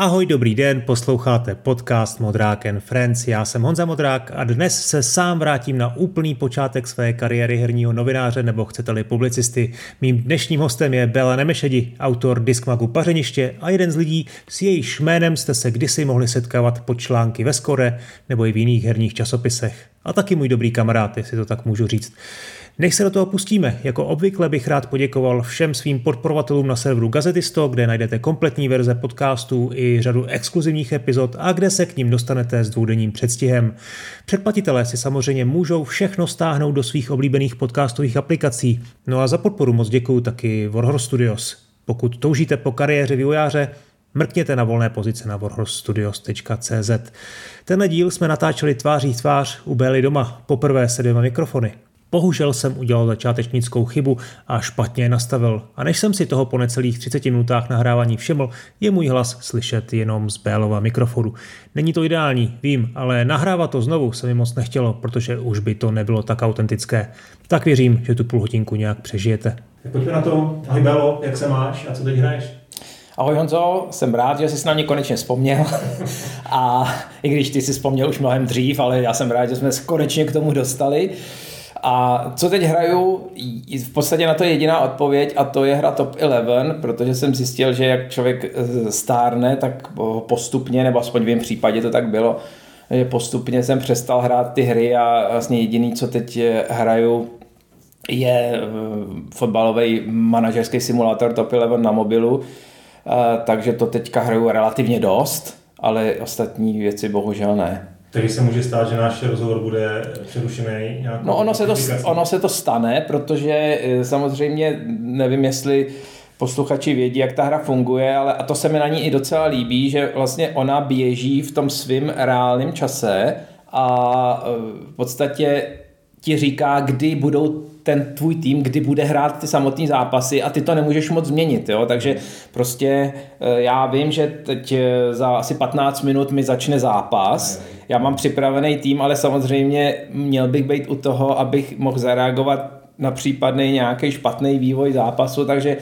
Ahoj, dobrý den, posloucháte podcast Modrák and Friends. Já jsem Honza Modrák a dnes se sám vrátím na úplný počátek své kariéry herního novináře nebo chcete-li publicisty. Mým dnešním hostem je Bela Nemešedi, autor Diskmagu Pařeniště a jeden z lidí, s jejíž jménem jste se kdysi mohli setkávat pod články ve Skore nebo i v jiných herních časopisech. A taky můj dobrý kamarád, jestli to tak můžu říct. Než se do toho pustíme, jako obvykle bych rád poděkoval všem svým podporovatelům na serveru Gazetisto, kde najdete kompletní verze podcastů i řadu exkluzivních epizod a kde se k ním dostanete s dvoudenním předstihem. Předplatitelé si samozřejmě můžou všechno stáhnout do svých oblíbených podcastových aplikací. No a za podporu moc děkuji taky Warhorse Studios. Pokud toužíte po kariéře vývojáře, mrkněte na volné pozice na warhorstudios.cz. Tenhle díl jsme natáčeli tváří tvář u Bély doma, poprvé se dvěma mikrofony. Bohužel jsem udělal začátečnickou chybu a špatně je nastavil. A než jsem si toho po necelých 30 minutách nahrávání všiml, je můj hlas slyšet jenom z Bélova mikrofonu. Není to ideální, vím, ale nahrávat to znovu se mi moc nechtělo, protože už by to nebylo tak autentické. Tak věřím, že tu půl hodinku nějak přežijete. Tak pojďme na to. Ahoj Bélo, jak se máš a co teď hraješ? Ahoj Honzo, jsem rád, že jsi na mě konečně vzpomněl. A i když ty jsi vzpomněl už mnohem dřív, ale já jsem rád, že jsme se konečně k tomu dostali. A co teď hraju, v podstatě na to je jediná odpověď a to je hra Top 11, protože jsem zjistil, že jak člověk eh, stárne, tak postupně, nebo aspoň v mém případě to tak bylo, že postupně jsem přestal hrát ty hry a vlastně jediný, co teď eh, hraju, je eh, fotbalový manažerský simulátor Top 11 na mobilu, takže to teďka hraju relativně dost, ale ostatní věci bohužel ne. Takže se může stát, že náš rozhovor bude přerušený nějakou No ono se, to, ono se to stane, protože eh, samozřejmě nevím, jestli posluchači vědí, jak ta hra funguje, ale a to se mi na ní i docela líbí, že vlastně ona běží v tom svém reálném čase a eh, v podstatě ti říká, kdy budou ten tvůj tým, kdy bude hrát ty samotné zápasy a ty to nemůžeš moc změnit, jo? takže prostě eh, já vím, že teď za asi 15 minut mi začne zápas, já mám připravený tým, ale samozřejmě měl bych být u toho, abych mohl zareagovat na případný nějaký špatný vývoj zápasu, takže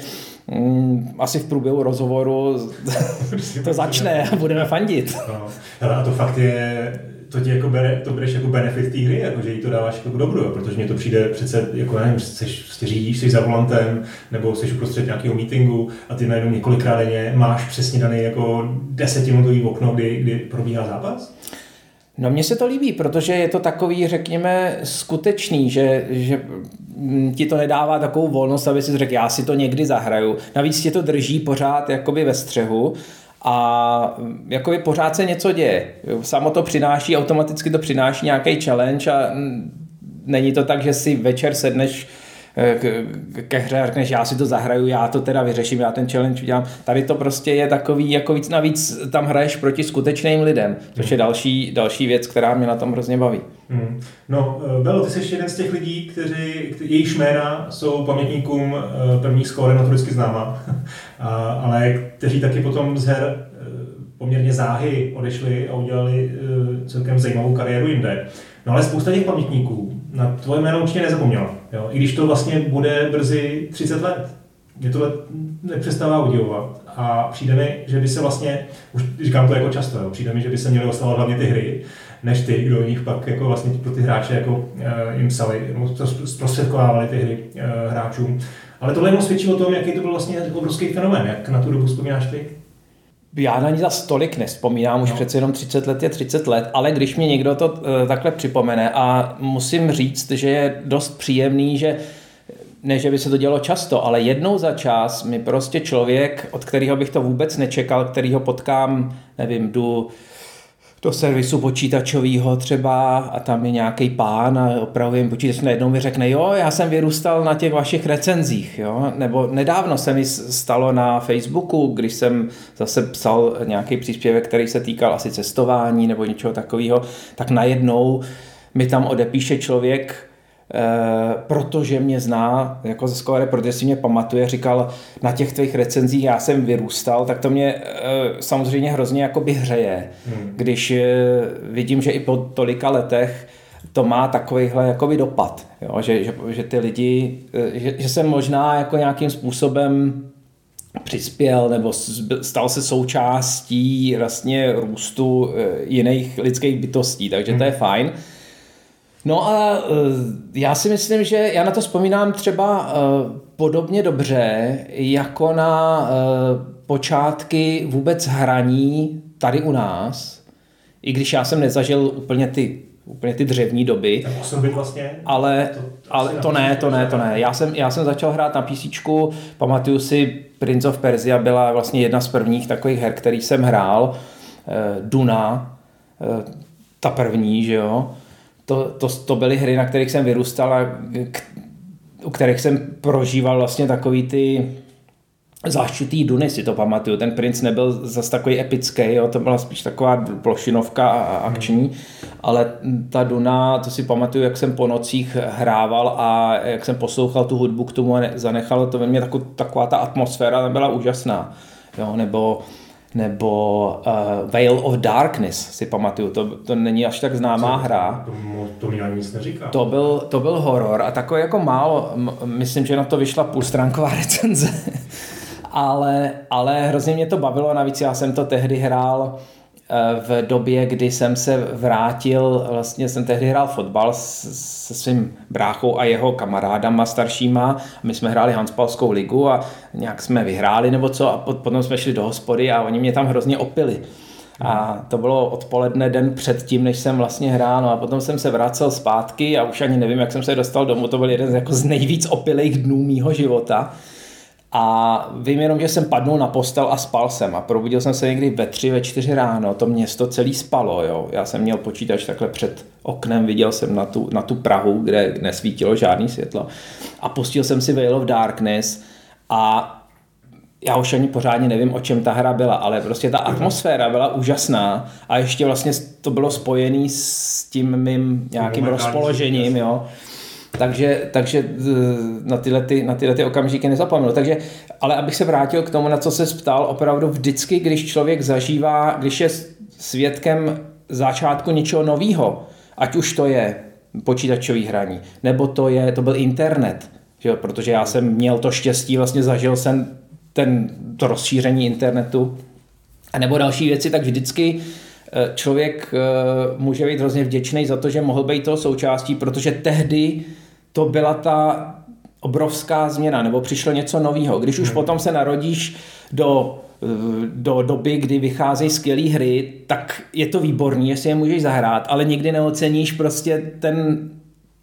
mm, asi v průběhu rozhovoru to začne a budeme fandit. No, a to fakt je, to ti jako bere, to bereš jako benefit té hry, jako že jí to dáváš jako dobru, jo, protože mně to přijde přece, jako nevím, jsi, jsi řídíš, jsi za volantem, nebo jsi uprostřed nějakého meetingu a ty najednou několikrát denně máš přesně daný jako desetiminutový okno, kdy, kdy probíhá zápas? No mně se to líbí, protože je to takový, řekněme, skutečný, že, že ti to nedává takovou volnost, aby si řekl, já si to někdy zahraju. Navíc tě to drží pořád jakoby ve střehu a jakoby pořád se něco děje. Samo to přináší, automaticky to přináší nějaký challenge a není to tak, že si večer sedneš ke hře a řekneš, já si to zahraju, já to teda vyřeším, já ten challenge udělám. Tady to prostě je takový, jako víc navíc tam hraješ proti skutečným lidem, což je další, další věc, která mě na tom hrozně baví. Hmm. No, eh, Belo, ty jsi jeden z těch lidí, kteří, jejichž jména jsou pamětníkům eh, prvních skóre notoricky známa, ale kteří taky potom z her eh, poměrně záhy odešli a udělali celkem zajímavou kariéru jinde. No ale spousta těch pamětníků na tvoje jméno určitě nezapomněla. Jo? I když to vlastně bude brzy 30 let. Mě tohle nepřestává udivovat. A přijde mi, že by se vlastně, už říkám to jako často, jo? přijde mi, že by se měly oslavovat hlavně ty hry, než ty, kdo nich pak jako vlastně pro ty hráče jako uh, jim psali, zprostředkovávali ty hry uh, hráčům. Ale tohle jenom svědčí o tom, jaký to byl vlastně obrovský fenomén. Jak na tu dobu vzpomínáš ty? Já na ní za stolik nespomínám, už no. přece jenom 30 let je 30 let, ale když mě někdo to uh, takhle připomene a musím říct, že je dost příjemný, že ne, že by se to dělo často, ale jednou za čas mi prostě člověk, od kterého bych to vůbec nečekal, kterýho potkám, nevím, jdu do servisu počítačového třeba a tam je nějaký pán a opravujeme počítač, najednou mi řekne, jo, já jsem vyrůstal na těch vašich recenzích, jo, nebo nedávno se mi stalo na Facebooku, když jsem zase psal nějaký příspěvek, který se týkal asi cestování nebo něčeho takového, tak najednou mi tam odepíše člověk, protože mě zná jako ze Score, protože si mě pamatuje, říkal na těch tvých recenzích, já jsem vyrůstal, tak to mě eh, samozřejmě hrozně jakoby hřeje, hmm. když eh, vidím, že i po tolika letech to má takovýhle jakoby dopad, jo? Že, že, že ty lidi, že, že jsem možná jako nějakým způsobem přispěl nebo stal se součástí vlastně růstu eh, jiných lidských bytostí, takže to je hmm. fajn. No a já si myslím, že já na to vzpomínám třeba podobně dobře, jako na počátky vůbec hraní tady u nás, i když já jsem nezažil úplně ty úplně ty dřevní doby. Tak 8 bit vlastně? Ale, to, to, ale to ne, to ne, to ne. Já jsem, já jsem začal hrát na PC, pamatuju si Prince of Persia byla vlastně jedna z prvních takových her, který jsem hrál. Duna, ta první, že jo. To, to, to byly hry, na kterých jsem vyrůstal a k, u kterých jsem prožíval vlastně takový ty záštitý Duny si to pamatuju. Ten princ nebyl zas takový epický, jo? to byla spíš taková plošinovka a akční, hmm. ale ta Duna, to si pamatuju, jak jsem po nocích hrával a jak jsem poslouchal tu hudbu k tomu a zanechalo to ve mně taková, taková ta atmosféra, tam byla úžasná. Jo? Nebo nebo uh, Veil of Darkness si pamatuju, to, to není až tak známá Co? hra. To, to mi ani nic neříká. To byl, to byl horor a takový jako málo, myslím, že na to vyšla půlstránková recenze ale, ale hrozně mě to bavilo, navíc já jsem to tehdy hrál v době, kdy jsem se vrátil, vlastně jsem tehdy hrál fotbal se svým bráchou a jeho kamarádama staršíma. My jsme hráli Hanspalskou ligu a nějak jsme vyhráli nebo co a potom jsme šli do hospody a oni mě tam hrozně opili. A to bylo odpoledne den předtím, než jsem vlastně hrál, no a potom jsem se vracel zpátky a už ani nevím, jak jsem se dostal domů, to byl jeden z, jako z nejvíc opilých dnů mýho života. A vím jenom, že jsem padnul na postel a spal jsem. A probudil jsem se někdy ve tři, ve čtyři ráno, to město celý spalo, jo. Já jsem měl počítač takhle před oknem, viděl jsem na tu, na tu Prahu, kde nesvítilo žádný světlo. A pustil jsem si Veil of Darkness. A já už ani pořádně nevím, o čem ta hra byla, ale prostě ta atmosféra byla úžasná. A ještě vlastně to bylo spojené s tím mým nějakým rozpoložením, jo takže, takže eh, na tyhle, ty, na tyhle ty okamžiky nezapomenu. Takže, ale abych se vrátil k tomu, na co se ptal, opravdu vždycky, když člověk zažívá, když je svědkem začátku něčeho nového, ať už to je počítačový hraní, nebo to je, to byl internet, že? protože já jsem měl to štěstí, vlastně zažil jsem ten, to rozšíření internetu, a nebo další věci, tak vždycky eh, člověk eh, může být hrozně vděčný za to, že mohl být toho součástí, protože tehdy to byla ta obrovská změna, nebo přišlo něco nového. Když už hmm. potom se narodíš do, do doby, kdy vycházejí skvělé hry, tak je to výborný, jestli je můžeš zahrát, ale nikdy neoceníš prostě ten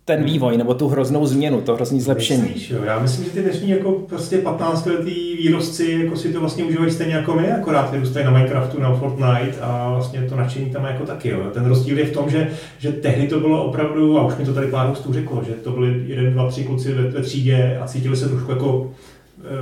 ten vývoj nebo tu hroznou změnu, to hrozný zlepšení. Myslíš, jo? Já myslím, že ty dnešní jako prostě 15 letý výrobci jako si to vlastně užívají stejně jako my, akorát vyrůstají na Minecraftu, na Fortnite a vlastně to nadšení tam jako taky. Jo. Ten rozdíl je v tom, že, že tehdy to bylo opravdu, a už mi to tady pár hostů řeklo, že to byli jeden, dva, tři kluci ve, ve třídě a cítili se trošku jako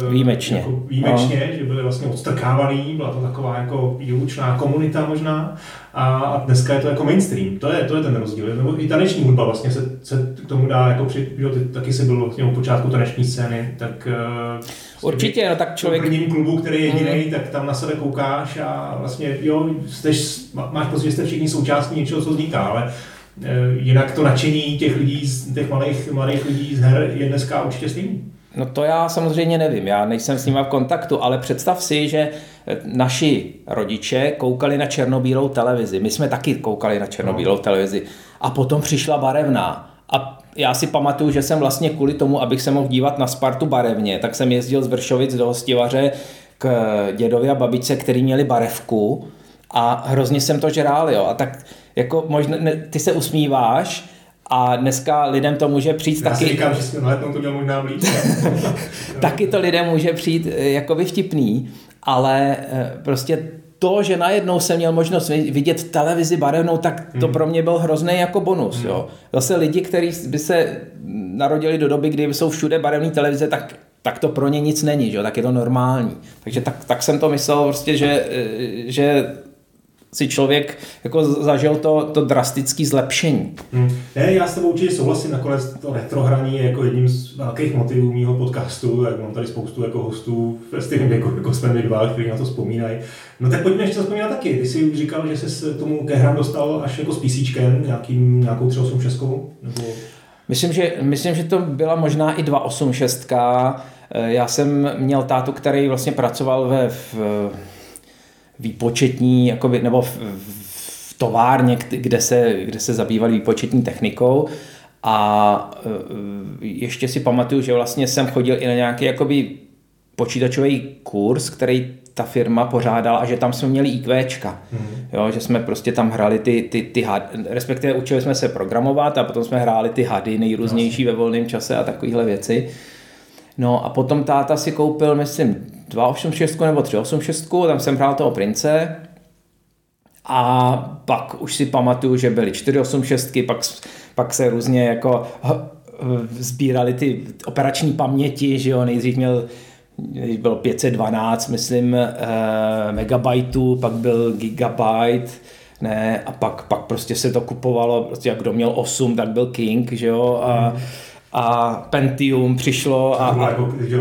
výjimečně. Jako výjimečně, no. že byli vlastně odstrkávaný, byla to taková jako výlučná komunita možná a, a dneska je to jako mainstream, to je, to je ten rozdíl. Nebo i taneční hudba vlastně se, se k tomu dá, jako při, jo, ty taky si byl vlastně u počátku taneční scény, tak uh, Určitě, no tak člověk... V prvním klubu, který je jediný, mm. tak tam na sebe koukáš a vlastně, jo, jsteš, máš pocit, že jste všichni součástí něčeho, co vzniká, ale uh, jinak to nadšení těch lidí, těch malých, malých lidí z her je dneska určitě stejný. No to já samozřejmě nevím, já nejsem s nimi v kontaktu, ale představ si, že naši rodiče koukali na černobílou televizi. My jsme taky koukali na černobílou televizi. A potom přišla barevná. A já si pamatuju, že jsem vlastně kvůli tomu, abych se mohl dívat na Spartu barevně, tak jsem jezdil z Vršovic do Hostivaře k dědovi a babičce, který měli barevku a hrozně jsem to žrál, jo. A tak jako možná, ty se usmíváš, a dneska lidem to může přijít Já taky... Já si říkám, že s tím to měl možná blíž. taky to lidem může přijít eh, jakoby vtipný, ale eh, prostě to, že najednou jsem měl možnost vidět televizi barevnou, tak to hmm. pro mě byl hrozný jako bonus. Hmm. Jo. Zase lidi, kteří by se narodili do doby, kdy jsou všude barevné televize, tak tak to pro ně nic není, že? tak je to normální. Takže tak, tak jsem to myslel, prostě, že, eh, že si člověk jako zažil to, to drastické zlepšení. Hmm. Ne, já s tebou určitě souhlasím, nakonec to retrohraní je jako jedním z velkých motivů mého podcastu, tak mám tady spoustu jako hostů ve stejném věku, jako jsme my dva, kteří na to vzpomínají. No tak pojďme ještě vzpomínat taky. Ty jsi říkal, že jsi tomu ke hrám dostal až jako s PC, nějakým, nějakou 386 nebo... Myslím že, myslím, že to byla možná i 286. Já jsem měl tátu, který vlastně pracoval ve v, výpočetní, jakoby, nebo v, v továrně, kde se, kde se zabývali výpočetní technikou a ještě si pamatuju, že vlastně jsem chodil i na nějaký jakoby počítačový kurz, který ta firma pořádala a že tam jsme měli IQčka. Hmm. Jo, že jsme prostě tam hráli ty, ty, ty hady, respektive učili jsme se programovat a potom jsme hráli ty hady nejrůznější ve volném čase a takovéhle věci. No a potom táta si koupil, myslím, 286 nebo 386, tam jsem hrál toho prince. A pak už si pamatuju, že byly 486, pak, pak se různě jako sbírali ty operační paměti, že jo, nejdřív měl když bylo 512, myslím, eh, megabajtů, pak byl gigabyte, ne, a pak, pak prostě se to kupovalo, prostě jak kdo měl 8, tak byl king, že jo, a, mm a Pentium přišlo a... a... Jako, že,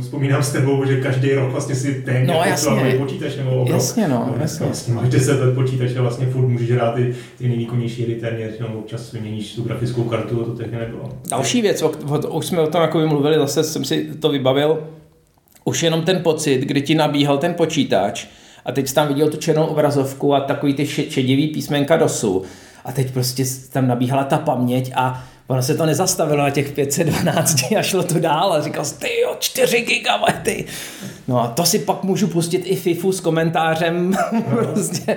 vzpomínám s tebou, že každý rok vlastně si ten no, jasně, počítač nebo obrok. Jasně, no, no jasně. Vlastně máš 10 let počítače a vlastně furt můžeš hrát ty, ty nejvýkonnější hry téměř, nebo občas vyměníš tu grafickou kartu a to tehdy nebylo. Další věc, o, o, už jsme o tom jako mluvili, zase jsem si to vybavil, už jenom ten pocit, kdy ti nabíhal ten počítač a teď jsi tam viděl tu černou obrazovku a takový ty šedivý písmenka DOSu a teď prostě tam nabíhala ta paměť a ono se to nezastavilo na těch 512 a šlo to dál a říkal jsi, ty jo, 4 gigabajty. No a to si pak můžu pustit i FIFU s komentářem no. prostě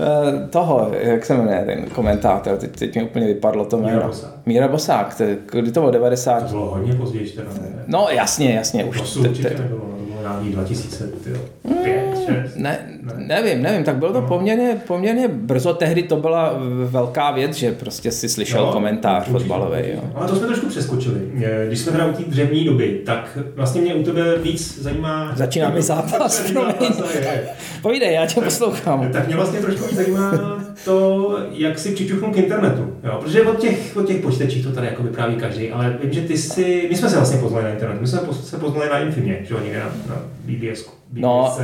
Eh, toho, jak se jmenuje ten komentátor, teď, teď mi úplně vypadlo to jméno. Míra Bosák. to, kdy to bylo 90? To bylo hodně později, teda. Ne? No jasně, jasně. Už to určitě nebylo, no, to bylo nějaký 2000, tyjo. Ne, ne, nevím, nevím, tak bylo to no. poměrně, poměrně brzo, tehdy to byla velká věc, že prostě si slyšel no, komentář fotbalový. Jo. Ale to jsme trošku přeskočili. Když jsme teda u té dřevní doby, tak vlastně mě u tebe víc zajímá... Začíná mi zápas, Povídej, já tě poslouchám. Tak mě vlastně trošku zajímá to, jak si přičuchnul k internetu. Jo? Protože od těch, od těch počítačích to tady jako vypráví každý, ale vím, že ty si... My jsme se vlastně poznali na internetu, my jsme se poznali na Infimě, že jo, někde na, na BBS. No,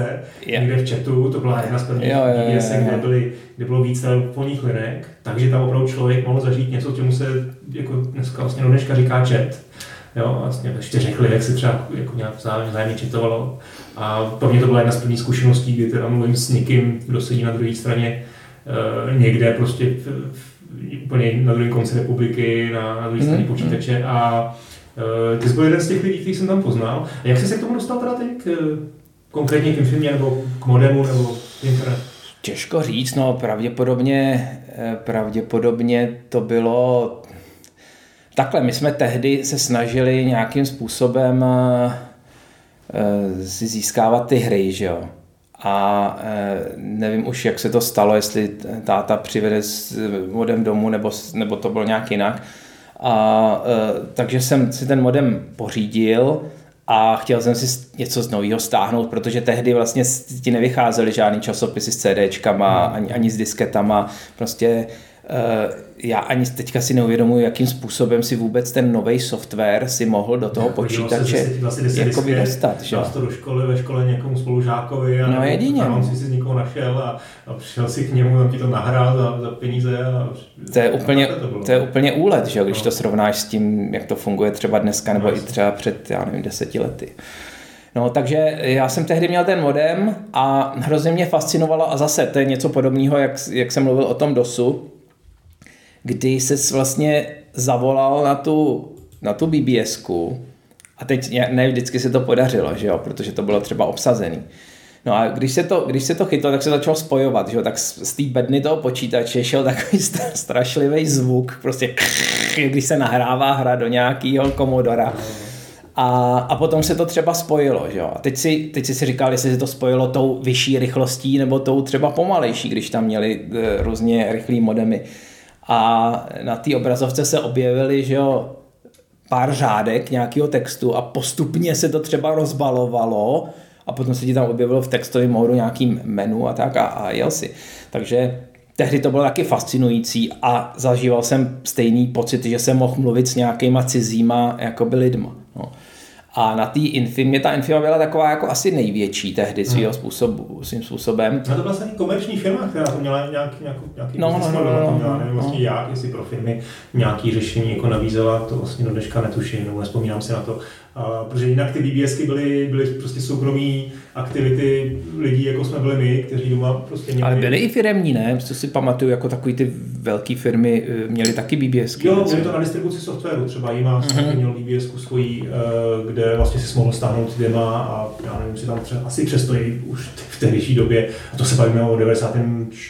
yeah. někde v chatu, to byla jedna z prvních jo, jo, BBS, kde, byly, kde bylo víc telefonních linek, takže tam opravdu člověk mohl zažít něco, čemu se jako dneska vlastně do dneška říká chat. Jo, vlastně ve čtyřech lidech se třeba jako nějak vzájemně čitovalo. A pro mě to byla jedna z prvních zkušeností, kdy teda mluvím s někým, kdo sedí na druhé straně někde prostě v, v, úplně na druhém konci republiky, na, na druhé straně mm. počítače a uh, ty jsi byl jeden z těch lidí, který jsem tam poznal. A jak jsi se k tomu dostal teda teď? K, konkrétně k Infimě nebo k modemu nebo internet? Těžko říct, no pravděpodobně, eh, pravděpodobně to bylo takhle. My jsme tehdy se snažili nějakým způsobem si získávat ty hry, že jo. A nevím už, jak se to stalo, jestli táta přivede s modem domů, nebo, nebo to bylo nějak jinak. A, takže jsem si ten modem pořídil a chtěl jsem si něco z nového stáhnout, protože tehdy vlastně ti nevycházely žádný časopisy s CDčkama, ani, ani s disketama, prostě já ani teďka si neuvědomuji, jakým způsobem si vůbec ten nový software si mohl do toho počítače vlastně jako dostat. Že? to do školy, ve škole někomu spolužákovi a no, jedině, tam no. si si někoho našel a, a přišel si k němu, tam ti to nahrál za, za peníze. A, to je úplně, to, to je úplně úlet, že? když no. to srovnáš s tím, jak to funguje třeba dneska nebo no, i třeba před, já nevím, deseti lety. No, takže já jsem tehdy měl ten modem a hrozně mě fascinovalo a zase to je něco podobného, jak, jak jsem mluvil o tom DOSu, kdy se vlastně zavolal na tu, na tu bbs a teď ne vždycky se to podařilo, že jo, protože to bylo třeba obsazený. No a když se to, když se to chytlo, tak se začalo spojovat, že jo, tak z, z té bedny toho počítače šel takový strašlivý zvuk, prostě když se nahrává hra do nějakého komodora. A, a potom se to třeba spojilo, že jo. A teď si, teď si, si říkal, jestli se to spojilo tou vyšší rychlostí nebo tou třeba pomalejší, když tam měli e, různě rychlý modemy a na té obrazovce se objevily, že jo, pár řádek nějakého textu a postupně se to třeba rozbalovalo a potom se ti tam objevilo v textovém módu nějaký menu a tak a, a jel si. Takže tehdy to bylo taky fascinující a zažíval jsem stejný pocit, že jsem mohl mluvit s nějakýma cizíma jakoby lidma. No. A na té Infimě, ta Infima byla taková jako asi největší tehdy svýho hmm. způsobu, svým způsobem. No to byla vlastně komerční firma, která to měla nějak, nějaký, nějaký no, no, no, no, no, měla, nevím vlastně no. jak, jestli pro firmy nějaký řešení jako nabízela, to vlastně do dneška netuším, nebo nespomínám si na to. A, protože jinak ty BBSky byly, byly prostě soukromí aktivity lidí, jako jsme byli my, kteří doma prostě měli... Ale byly i firemní, ne? Co si pamatuju, jako takový ty velké firmy eh, měly taky BBSky. Jo, měli to na distribuci softwaru, třeba IMA mm-hmm. měl BBSku svojí, eh, kde vlastně si mohl stáhnout dvěma a já nevím, si tam třeba, asi přestojí už v tehdejší době. A to se bavíme o 94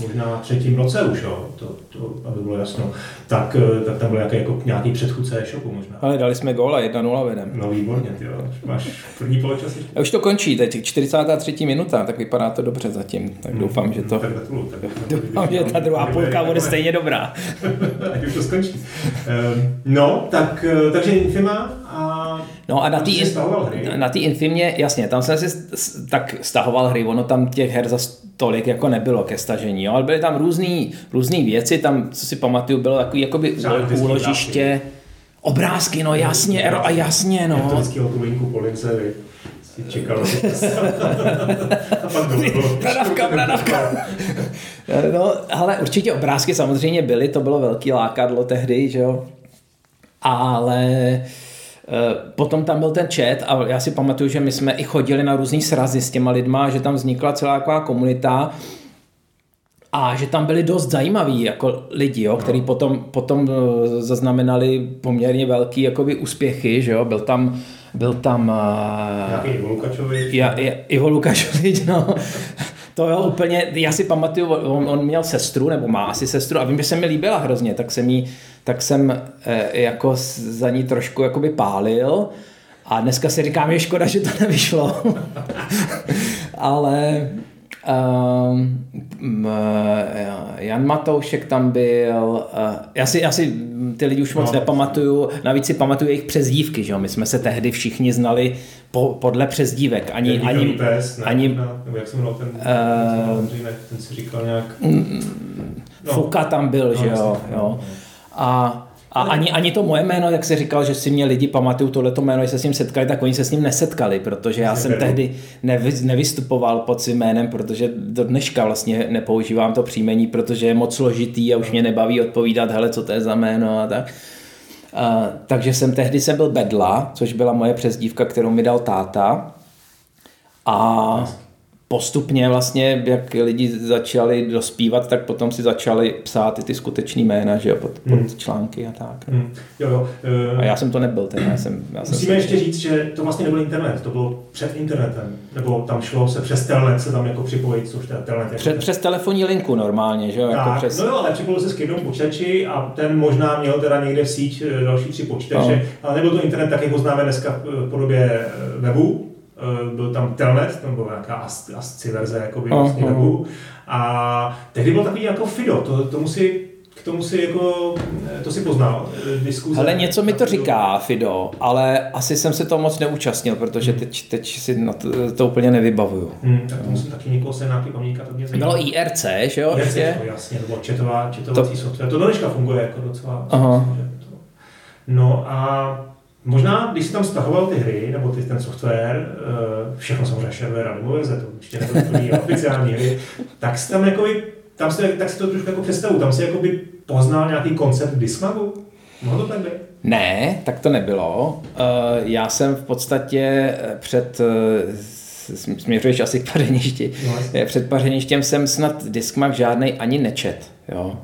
možná třetím roce už, jo, to, to, aby bylo jasno, tak, eh, tak tam byl nějaký, jako, nějaký předchůdce e-shopu možná. Ale dali jsme góla, 1-0 vedem. No výborně, ty jo. máš první poločas. A už to končí, teď 43. minuta, tak vypadá to dobře zatím, tak hmm. doufám, že to... Tak gratuluju. Tak doufám, že ta druhá půlka bude stejně dobrá. Ať už to skončí. Ehm, no, tak, eh, takže Infima a No a na té na tý Infimě, jasně, tam jsem si tak stahoval hry, ono tam těch her za tolik jako nebylo ke stažení, jo, ale byly tam různé různý věci, tam, co si pamatuju, bylo takový jakoby úložiště, obrázky, no jasně, a jasně, no. to tu linku po lince, čekal. Pradavka, pradavka. no, ale určitě obrázky samozřejmě byly, to bylo velký lákadlo tehdy, že jo. Ale Eh, potom tam byl ten chat a já si pamatuju, že my jsme i chodili na různý srazy s těma lidma, že tam vznikla celá taková komunita a že tam byli dost zajímaví jako lidi, jo, který no. potom, potom eh, zaznamenali poměrně velký jakoby úspěchy, že jo, byl tam byl tam... Eh, Nějaký Ivo Lukačovič. Ja, Ivo Lukačovič, no. To jo, úplně, já si pamatuju, on, on měl sestru, nebo má asi sestru a vím, že se mi líbila hrozně, tak jsem, jí, tak jsem e, jako za ní trošku jakoby pálil a dneska si říkám, je škoda, že to nevyšlo. Ale Um, Jan Matoušek tam byl, uh, já, si, já si ty lidi už moc no, nepamatuju, navíc si pamatuju jejich přezdívky, že jo? my jsme se tehdy všichni znali po, podle přezdívek. Ani, ani, pes, ne, ani, ne, nebo jak se jmenoval ten, uh, ten, ten si říkal nějak... No. Fuka tam byl, no, že jo, jo. A a ani, ani to moje jméno, jak se říkal, že si mě lidi pamatují tohleto jméno, že se s ním setkali, tak oni se s ním nesetkali, protože já jsem tehdy nevy, nevystupoval pod svým jménem, protože do dneška vlastně nepoužívám to příjmení, protože je moc složitý a už mě nebaví odpovídat, hele, co to je za jméno a tak. Uh, takže jsem tehdy jsem byl Bedla, což byla moje přezdívka, kterou mi dal táta. A postupně vlastně, jak lidi začali dospívat, tak potom si začali psát i ty skutečný jména, že jo, pod, pod hmm. články a tak. Hmm. Jo, jo. Uh, a já jsem to nebyl, ten, já jsem, já Musíme jsem ještě říct, že to vlastně nebyl internet, to bylo před internetem, nebo tam šlo se přes telnet se tam jako připojit, což ten telnet je. Před, přes telefonní linku normálně, že jo? Jako tak, jako přes... no jo, ale připojil se s jednou počítači a ten možná měl teda někde v síť eh, další tři počítače, no. ale nebyl to internet tak, jak ho známe dneska v podobě webu, Eh, byl tam Telnet, tam byla nějaká ASCII verze jakoby, uh, vlastně uh. A tehdy byl takový jako Fido, to, to musí k tomu si jako, eh, to si poznal, eh, diskuze. Ale něco mi to říká Fido, ale asi jsem se to moc neúčastnil, protože hmm. teď, teď si na to, to úplně nevybavuju. Hmm, tak to musím taky někoho se nějaký paměťka, to mě zajímá. Bylo IRC, že jo? IRC, to, jasně, to bylo četová, četovací to... software, to do dneška funguje jako docela. Aha. No a Možná, když jsi tam stahoval ty hry, nebo ty, ten software, eh, všechno samozřejmě shareware a verze, to určitě nebyly oficiální hry, tak jsi tam jakoby, tam si, tak si to trošku jako představu, tam si jakoby poznal nějaký koncept Dismagu? Mohlo to tak být? Ne, tak to nebylo. Eh, já jsem v podstatě eh, před směřuješ asi k pařeništi. No, Před pařeništěm jsem snad Discmag žádnej ani nečet. Jo.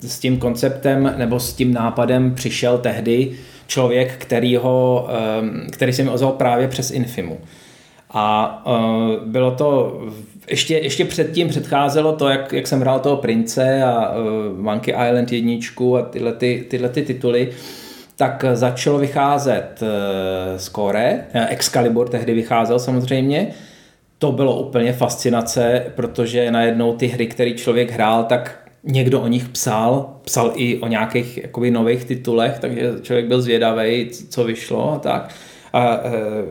S tím konceptem nebo s tím nápadem přišel tehdy člověk, který, ho, který se mi ozval právě přes Infimu. A uh, bylo to, ještě, ještě předtím předcházelo to, jak, jak jsem hrál toho prince a uh, Monkey Island jedničku a tyhle, ty, tyhle ty tituly, tak začalo vycházet uh, Score, Excalibur tehdy vycházel samozřejmě, to bylo úplně fascinace, protože najednou ty hry, které člověk hrál, tak někdo o nich psal, psal i o nějakých jakoby, nových titulech, takže člověk byl zvědavý, co vyšlo a tak. A e,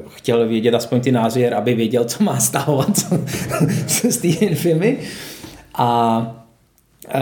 chtěl vědět aspoň ty názvy, aby věděl, co má stahovat z té filmy. A e,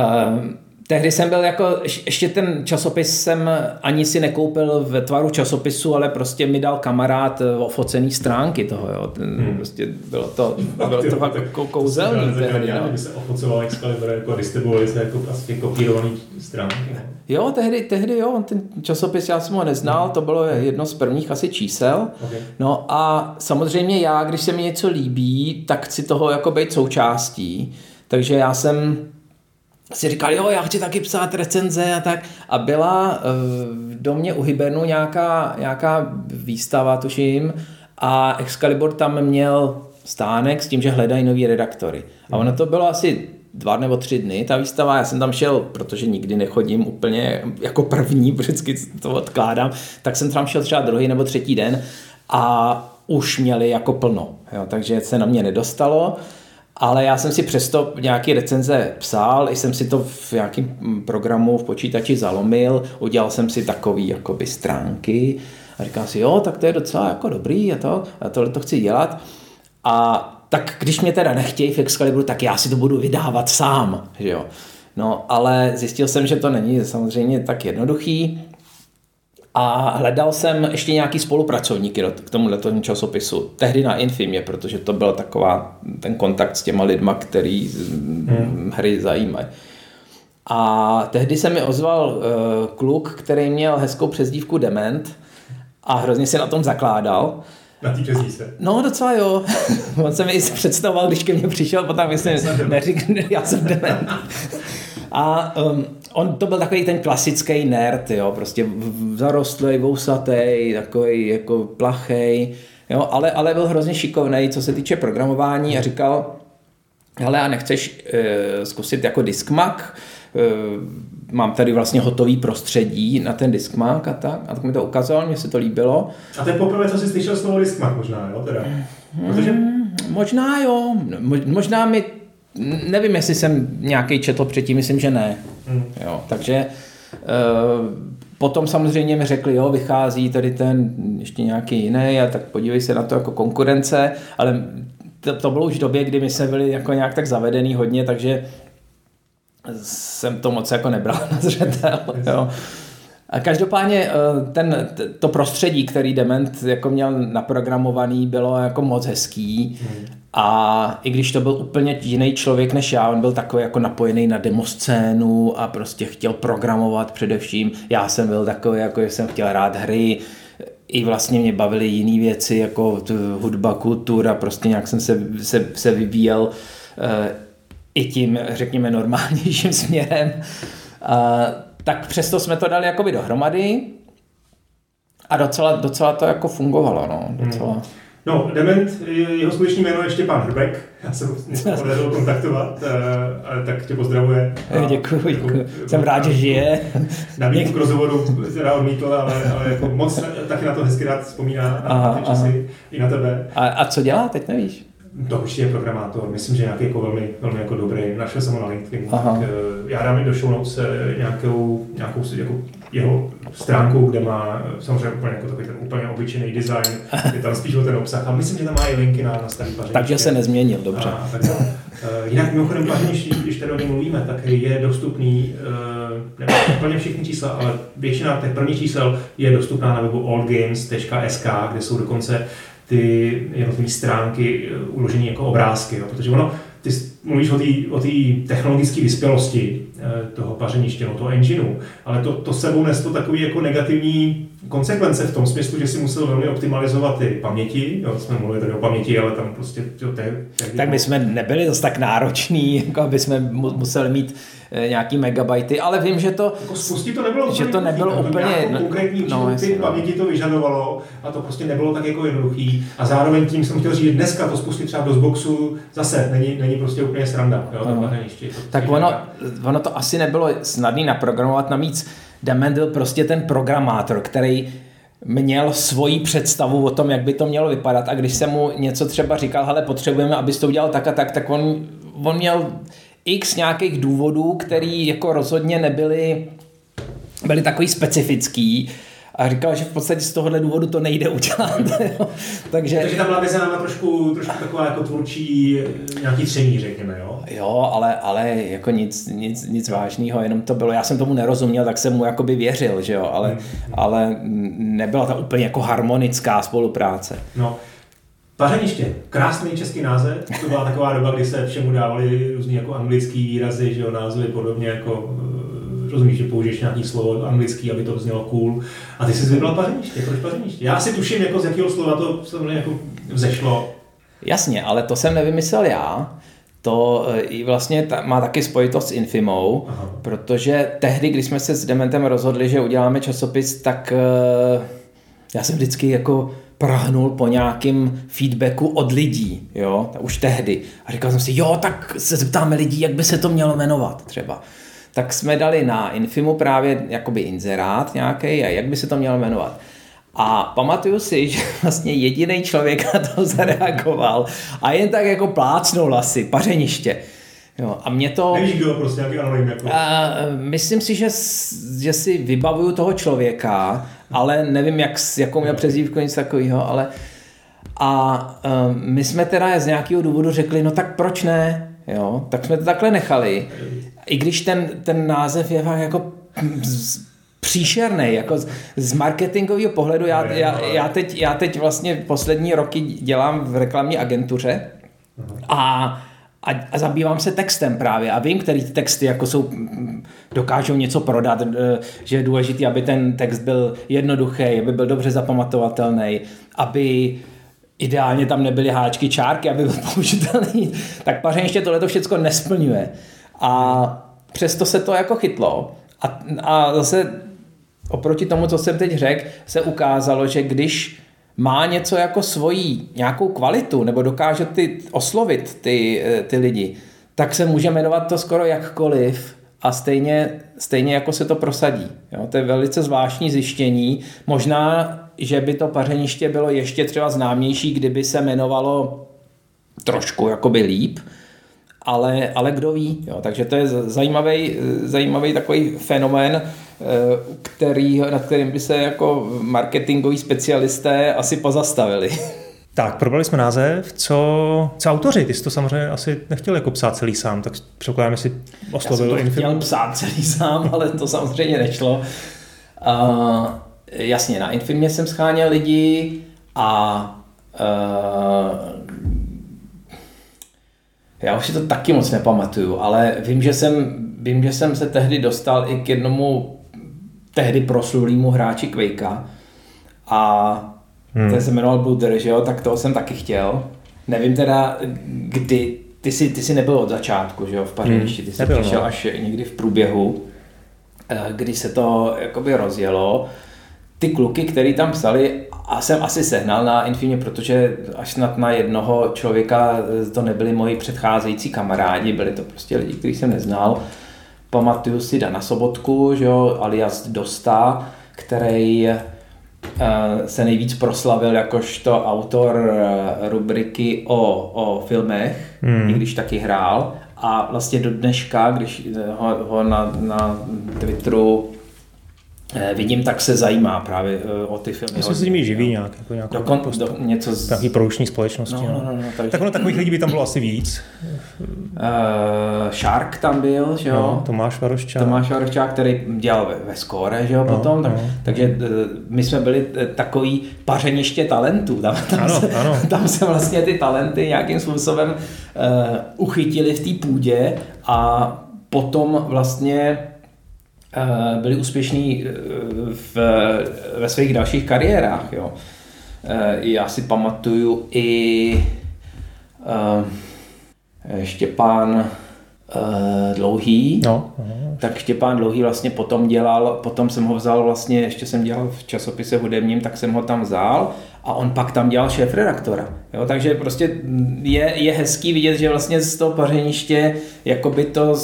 Tehdy jsem byl jako, ještě ten časopis jsem ani si nekoupil ve tvaru časopisu, ale prostě mi dal kamarád eh, ofocený stránky toho, jo. Ten, hmm. Prostě bylo to, bylo to fakt jako kouzelný tehdy, no. se ofocoval Excalibur, jako distribuovali se jako vlastně kopírovaný stránky. Jo, tehdy, tehdy jo, ten časopis já jsem ho neznal, to bylo jedno z prvních asi čísel. Okay. No a samozřejmě já, když se mi něco líbí, tak chci toho jako být součástí. Takže já jsem si říkal, jo, já chci taky psát recenze a tak. A byla eh, v domě u Hibernu nějaká, nějaká výstava, tuším, a Excalibur tam měl stánek s tím, že hledají nový redaktory. A ono to bylo asi dva nebo tři dny, ta výstava, já jsem tam šel, protože nikdy nechodím úplně jako první, vždycky to odkládám, tak jsem tam šel třeba druhý nebo třetí den a už měli jako plno, jo, takže se na mě nedostalo ale já jsem si přesto nějaké recenze psal, jsem si to v nějakém programu v počítači zalomil, udělal jsem si takový jakoby stránky a říkal si, jo, tak to je docela jako dobrý a to, a tohle to chci dělat. A tak když mě teda nechtějí v Excalibru, tak já si to budu vydávat sám, že jo. No, ale zjistil jsem, že to není samozřejmě tak jednoduchý, a hledal jsem ještě nějaký spolupracovníky k tomu tomu časopisu. Tehdy na Infimě, protože to byl taková ten kontakt s těma lidma, který hmm. hry zajímají. A tehdy se mi ozval uh, kluk, který měl hezkou přezdívku Dement a hrozně se na tom zakládal. Na té přezdívce? No docela jo. On se mi představoval, když ke mně přišel, potom myslím, neříkal, já jsem Dement. A um, on to byl takový ten klasický nerd, jo, prostě zarostlý, vousatý, takový jako plachej, jo, ale, ale byl hrozně šikovný, co se týče programování a říkal, hele, a nechceš e, zkusit jako diskmak, e, mám tady vlastně hotový prostředí na ten diskmak a tak, a tak mi to ukázal, mně se to líbilo. A to je poprvé, co jsi slyšel slovo diskmak možná, jo, teda? Protože... Hmm, možná jo, možná mi nevím, jestli jsem nějaký četl předtím, myslím, že ne. Hmm. Jo, takže e, potom samozřejmě mi řekli, jo, vychází tady ten ještě nějaký jiný a tak podívej se na to jako konkurence, ale to, to bylo už v době, kdy my jsme byli jako nějak tak zavedený hodně, takže jsem to moc jako nebral na zřetel. Jo. A každopádně eh, ten, to prostředí, který Dement jako měl naprogramovaný, bylo jako moc hezký. Hmm. A i když to byl úplně jiný člověk než já, on byl takový jako napojený na demoscénu a prostě chtěl programovat především. Já jsem byl takový, jako jsem chtěl hrát hry, i vlastně mě bavily jiné věci, jako hudba, kultura, prostě nějak jsem se, se, se vyvíjel e, i tím, řekněme, normálnějším směrem. A, tak přesto jsme to dali jakoby dohromady a docela, docela to jako fungovalo, no, docela. Hmm. No, Dement, jeho skutečný jméno je Štěpán Hrbek, já jsem ho podařil kontaktovat, uh, tak tě pozdravuje. Děkuji, děkuji. Jsem rád, že žije. Nabídku k rozhovoru teda odmítl, ale, ale jako moc taky na to hezky rád vzpomíná, na aha, ty časy, aha. i na tebe. A, a co dělá, teď nevíš? To určitě je programátor, myslím, že nějaký jako velmi, velmi jako dobrý. Našel jsem ho na LinkedIn. Aha. Tak, uh, já dám do show notes eh, nějakou, nějakou jako jeho stránku, kde má samozřejmě úplně jako takový ten úplně obyčejný design, je tam spíš o ten obsah a myslím, že tam má i linky na, na starý pařeniště. Takže se nezměnil, dobře. A, tak, jinak mimochodem pařeniště, když tady o něm mluvíme, tak je dostupný, nevím úplně všechny čísla, ale většina těch prvních čísel je dostupná na webu oldgames.sk, kde jsou dokonce ty jednotlivé stránky uložené jako obrázky, jo? protože ono, ty mluvíš o té technologické vyspělosti eh, toho pařeniště, no, toho engineu, ale to, to sebou neslo takový jako negativní konsekvence v tom smyslu, že si musel velmi optimalizovat ty paměti, jo, jsme mluvili tady o paměti, ale tam prostě... Jo, te, te, tak my jsme nebyli dost tak nároční, jako aby jsme museli mít Eh, nějaký megabajty, ale vím, že to... Jako spustit to nebylo že to nebylo to úplně... konkrétní no, ty no. paměti to vyžadovalo a to prostě nebylo tak jako jednoduchý. A zároveň tím jsem chtěl říct, dneska to spustit třeba do Xboxu zase není, není prostě úplně sranda. Jo, no. to tak ono, ono to asi nebylo snadné naprogramovat, navíc Dement byl prostě ten programátor, který měl svoji představu o tom, jak by to mělo vypadat a když jsem mu něco třeba říkal, hele, potřebujeme, abys to udělal tak a tak, tak on, on měl x nějakých důvodů, který jako rozhodně nebyly byly takový specifický a říkal, že v podstatě z tohohle důvodu to nejde udělat. Takže, Takže tam byla mezi náma trošku, trošku taková jako tvůrčí nějaký tření, řekněme, jo? Jo, ale, ale jako nic, nic, nic vážného, jenom to bylo, já jsem tomu nerozuměl, tak jsem mu jakoby věřil, že jo, ale, hmm. ale nebyla to úplně jako harmonická spolupráce. No, Pařeniště, krásný český název, to byla taková doba, kdy se všemu dávali různý jako anglický výrazy, že jo, názvy podobně jako eh, rozumíš, že použiješ nějaký slovo anglický, aby to znělo cool. A ty jsi vybral pařeniště, proč pařeniště? Já si tuším, jako z jakého slova to samozřejmě jako vzešlo. Jasně, ale to jsem nevymyslel já. To eh, i vlastně má taky spojitost s Infimou, Aha. protože tehdy, když jsme se s Dementem rozhodli, že uděláme časopis, tak eh, já jsem vždycky jako prahnul po nějakém feedbacku od lidí, jo, už tehdy. A říkal jsem si, jo, tak se zeptáme lidí, jak by se to mělo jmenovat třeba. Tak jsme dali na Infimu právě jakoby inzerát nějaký a jak by se to mělo jmenovat. A pamatuju si, že vlastně jediný člověk na to zareagoval a jen tak jako plácnul asi, pařeniště. Jo, a mě to... Nevíš, kdo prostě, jaký anonym jako... A, myslím si, že, že si vybavuju toho člověka, ale nevím, jak, jakou měl přezdívku, nic takového, ale a um, my jsme teda z nějakého důvodu řekli, no tak proč ne, jo, tak jsme to takhle nechali, i když ten, ten název je jako příšerný, jako z, z marketingového pohledu, já, já, já, teď, já teď vlastně poslední roky dělám v reklamní agentuře. A a, a zabývám se textem právě. A vím, který ty texty jako jsou, dokážou něco prodat, eh, že je důležité, aby ten text byl jednoduchý, aby byl dobře zapamatovatelný, aby ideálně tam nebyly háčky, čárky, aby byl použitelný, tak pařeniště tohle to všechno nesplňuje. A přesto se to jako chytlo. A, a zase oproti tomu, co jsem teď řekl, se ukázalo, že když má něco jako svojí nějakou kvalitu nebo dokáže ty oslovit ty, eh, ty lidi, tak se může jmenovat to skoro jakkoliv a stejně, stejně jako se to prosadí. Jo, to je velice zvláštní zjištění. Možná, že by to pařeniště bylo ještě třeba známější, kdyby se jmenovalo trošku jakoby líp, ale, ale kdo ví. Jo. Takže to je zajímavý, zajímavý takový fenomén, eh, který, nad kterým by se jako marketingoví specialisté asi pozastavili. Tak, probrali jsme název. Co, co autoři? Ty jsi to samozřejmě asi nechtěl jako psát celý sám, tak předpokládám, si oslovil Já jsem to chtěl psát celý sám, ale to samozřejmě nešlo. Uh, jasně, na Infimě jsem scháněl lidi a uh, já už si to taky moc nepamatuju, ale vím, že jsem, vím, že jsem se tehdy dostal i k jednomu tehdy proslulému hráči Quakea a hmm. ten se jmenoval Buder, že jo, tak toho jsem taky chtěl. Nevím teda, kdy, ty jsi, ty jsi nebyl od začátku, že jo, v Paříži, ty jsi Nebyl, přišel no. až někdy v průběhu, eh, kdy se to jakoby rozjelo. Ty kluky, který tam psali, a jsem asi sehnal na Infimě, protože až snad na jednoho člověka to nebyli moji předcházející kamarádi, byli to prostě lidi, kteří jsem neznal. Pamatuju si Dana Sobotku, že jo, alias Dosta, který eh, se nejvíc proslavil jakožto autor eh, rubriky o, o filmech, hmm. i když taky hrál. A vlastně do dneška, když ho, ho na, na Twitteru vidím, tak se zajímá právě eh, o ty filmy. Jestli se tím živí nějak, jako nějakou Dokon, post, do, něco z... Nějaký produční společnosti. No, no, no, no, takže... Tak ono takových lidí by tam bylo asi víc. Uh, Shark tam byl, že jo? No, Tomáš Varoščák. Tomáš Varoščák, který dělal ve, ve Score, že jo, no, potom. Tak, no. Takže my jsme byli takový pařeniště talentů. Tam, tam, ano, se, ano. tam se vlastně ty talenty nějakým způsobem uh, uchytili v té půdě a potom vlastně Eh, byli úspěšní eh, v, ve svých dalších kariérách. Jo. Eh, já si pamatuju i Štěpán Dlouhý, no. tak Štěpán Dlouhý vlastně potom dělal, potom jsem ho vzal vlastně, ještě jsem dělal v časopise hudebním, tak jsem ho tam vzal a on pak tam dělal šéf redaktora. Jo, takže prostě je, je hezký vidět, že vlastně z toho pařeniště jako by to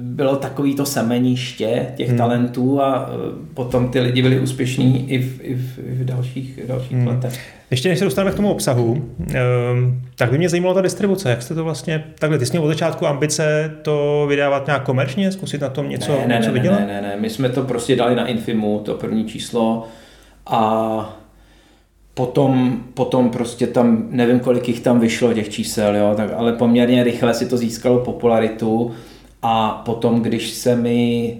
bylo takový to semeniště těch hmm. talentů a e, potom ty lidi byli úspěšní i v, i v, i v dalších, dalších hmm. letech. Ještě než se dostaneme k tomu obsahu, ehm, tak by mě zajímalo ta distribuce. Jak jste to vlastně, takhle, ty jsi měl od začátku ambice to vydávat nějak komerčně, zkusit na tom něco, ne, ne, něco ne, vydělat? Ne, ne, ne, my jsme to prostě dali na Infimu, to první číslo A potom, potom prostě tam, nevím kolik jich tam vyšlo těch čísel, jo, tak, ale poměrně rychle si to získalo popularitu. A potom, když se mi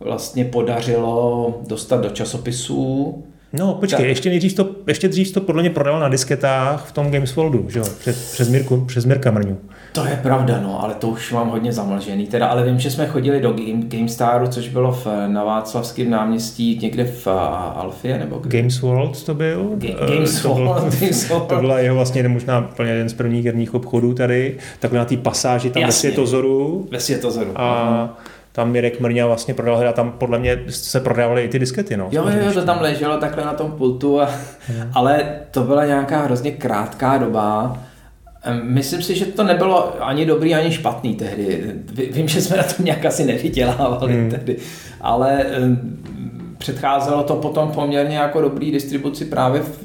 vlastně podařilo dostat do časopisů, No, počkej, tak. ještě nejdřív to, ještě dřív to podle mě prodal na disketách v tom Games Worldu, že jo, přes, přes, Mirku, přes Mirka Mrňu. To je pravda, no, ale to už mám hodně zamlžený. Teda, ale vím, že jsme chodili do Game, GameStaru, což bylo v, na Václavském náměstí, někde v Alfie, nebo kde? Games World to byl. Ga- Games to World. Bylo, Games World. To byla jeho vlastně možná úplně jeden z prvních herních obchodů tady. Takhle na té pasáži tam Jasně. ve Světozoru. Ve Světozoru. A tam Mirek Mrňa vlastně prodal a tam podle mě se prodávaly i ty diskety. No, jo, jo, to tam leželo takhle na tom pultu, a, hmm. ale to byla nějaká hrozně krátká doba. Myslím si, že to nebylo ani dobrý, ani špatný tehdy. Vím, že jsme na tom nějak asi nevydělávali hmm. tehdy, ale předcházelo to potom poměrně jako dobrý distribuci právě v,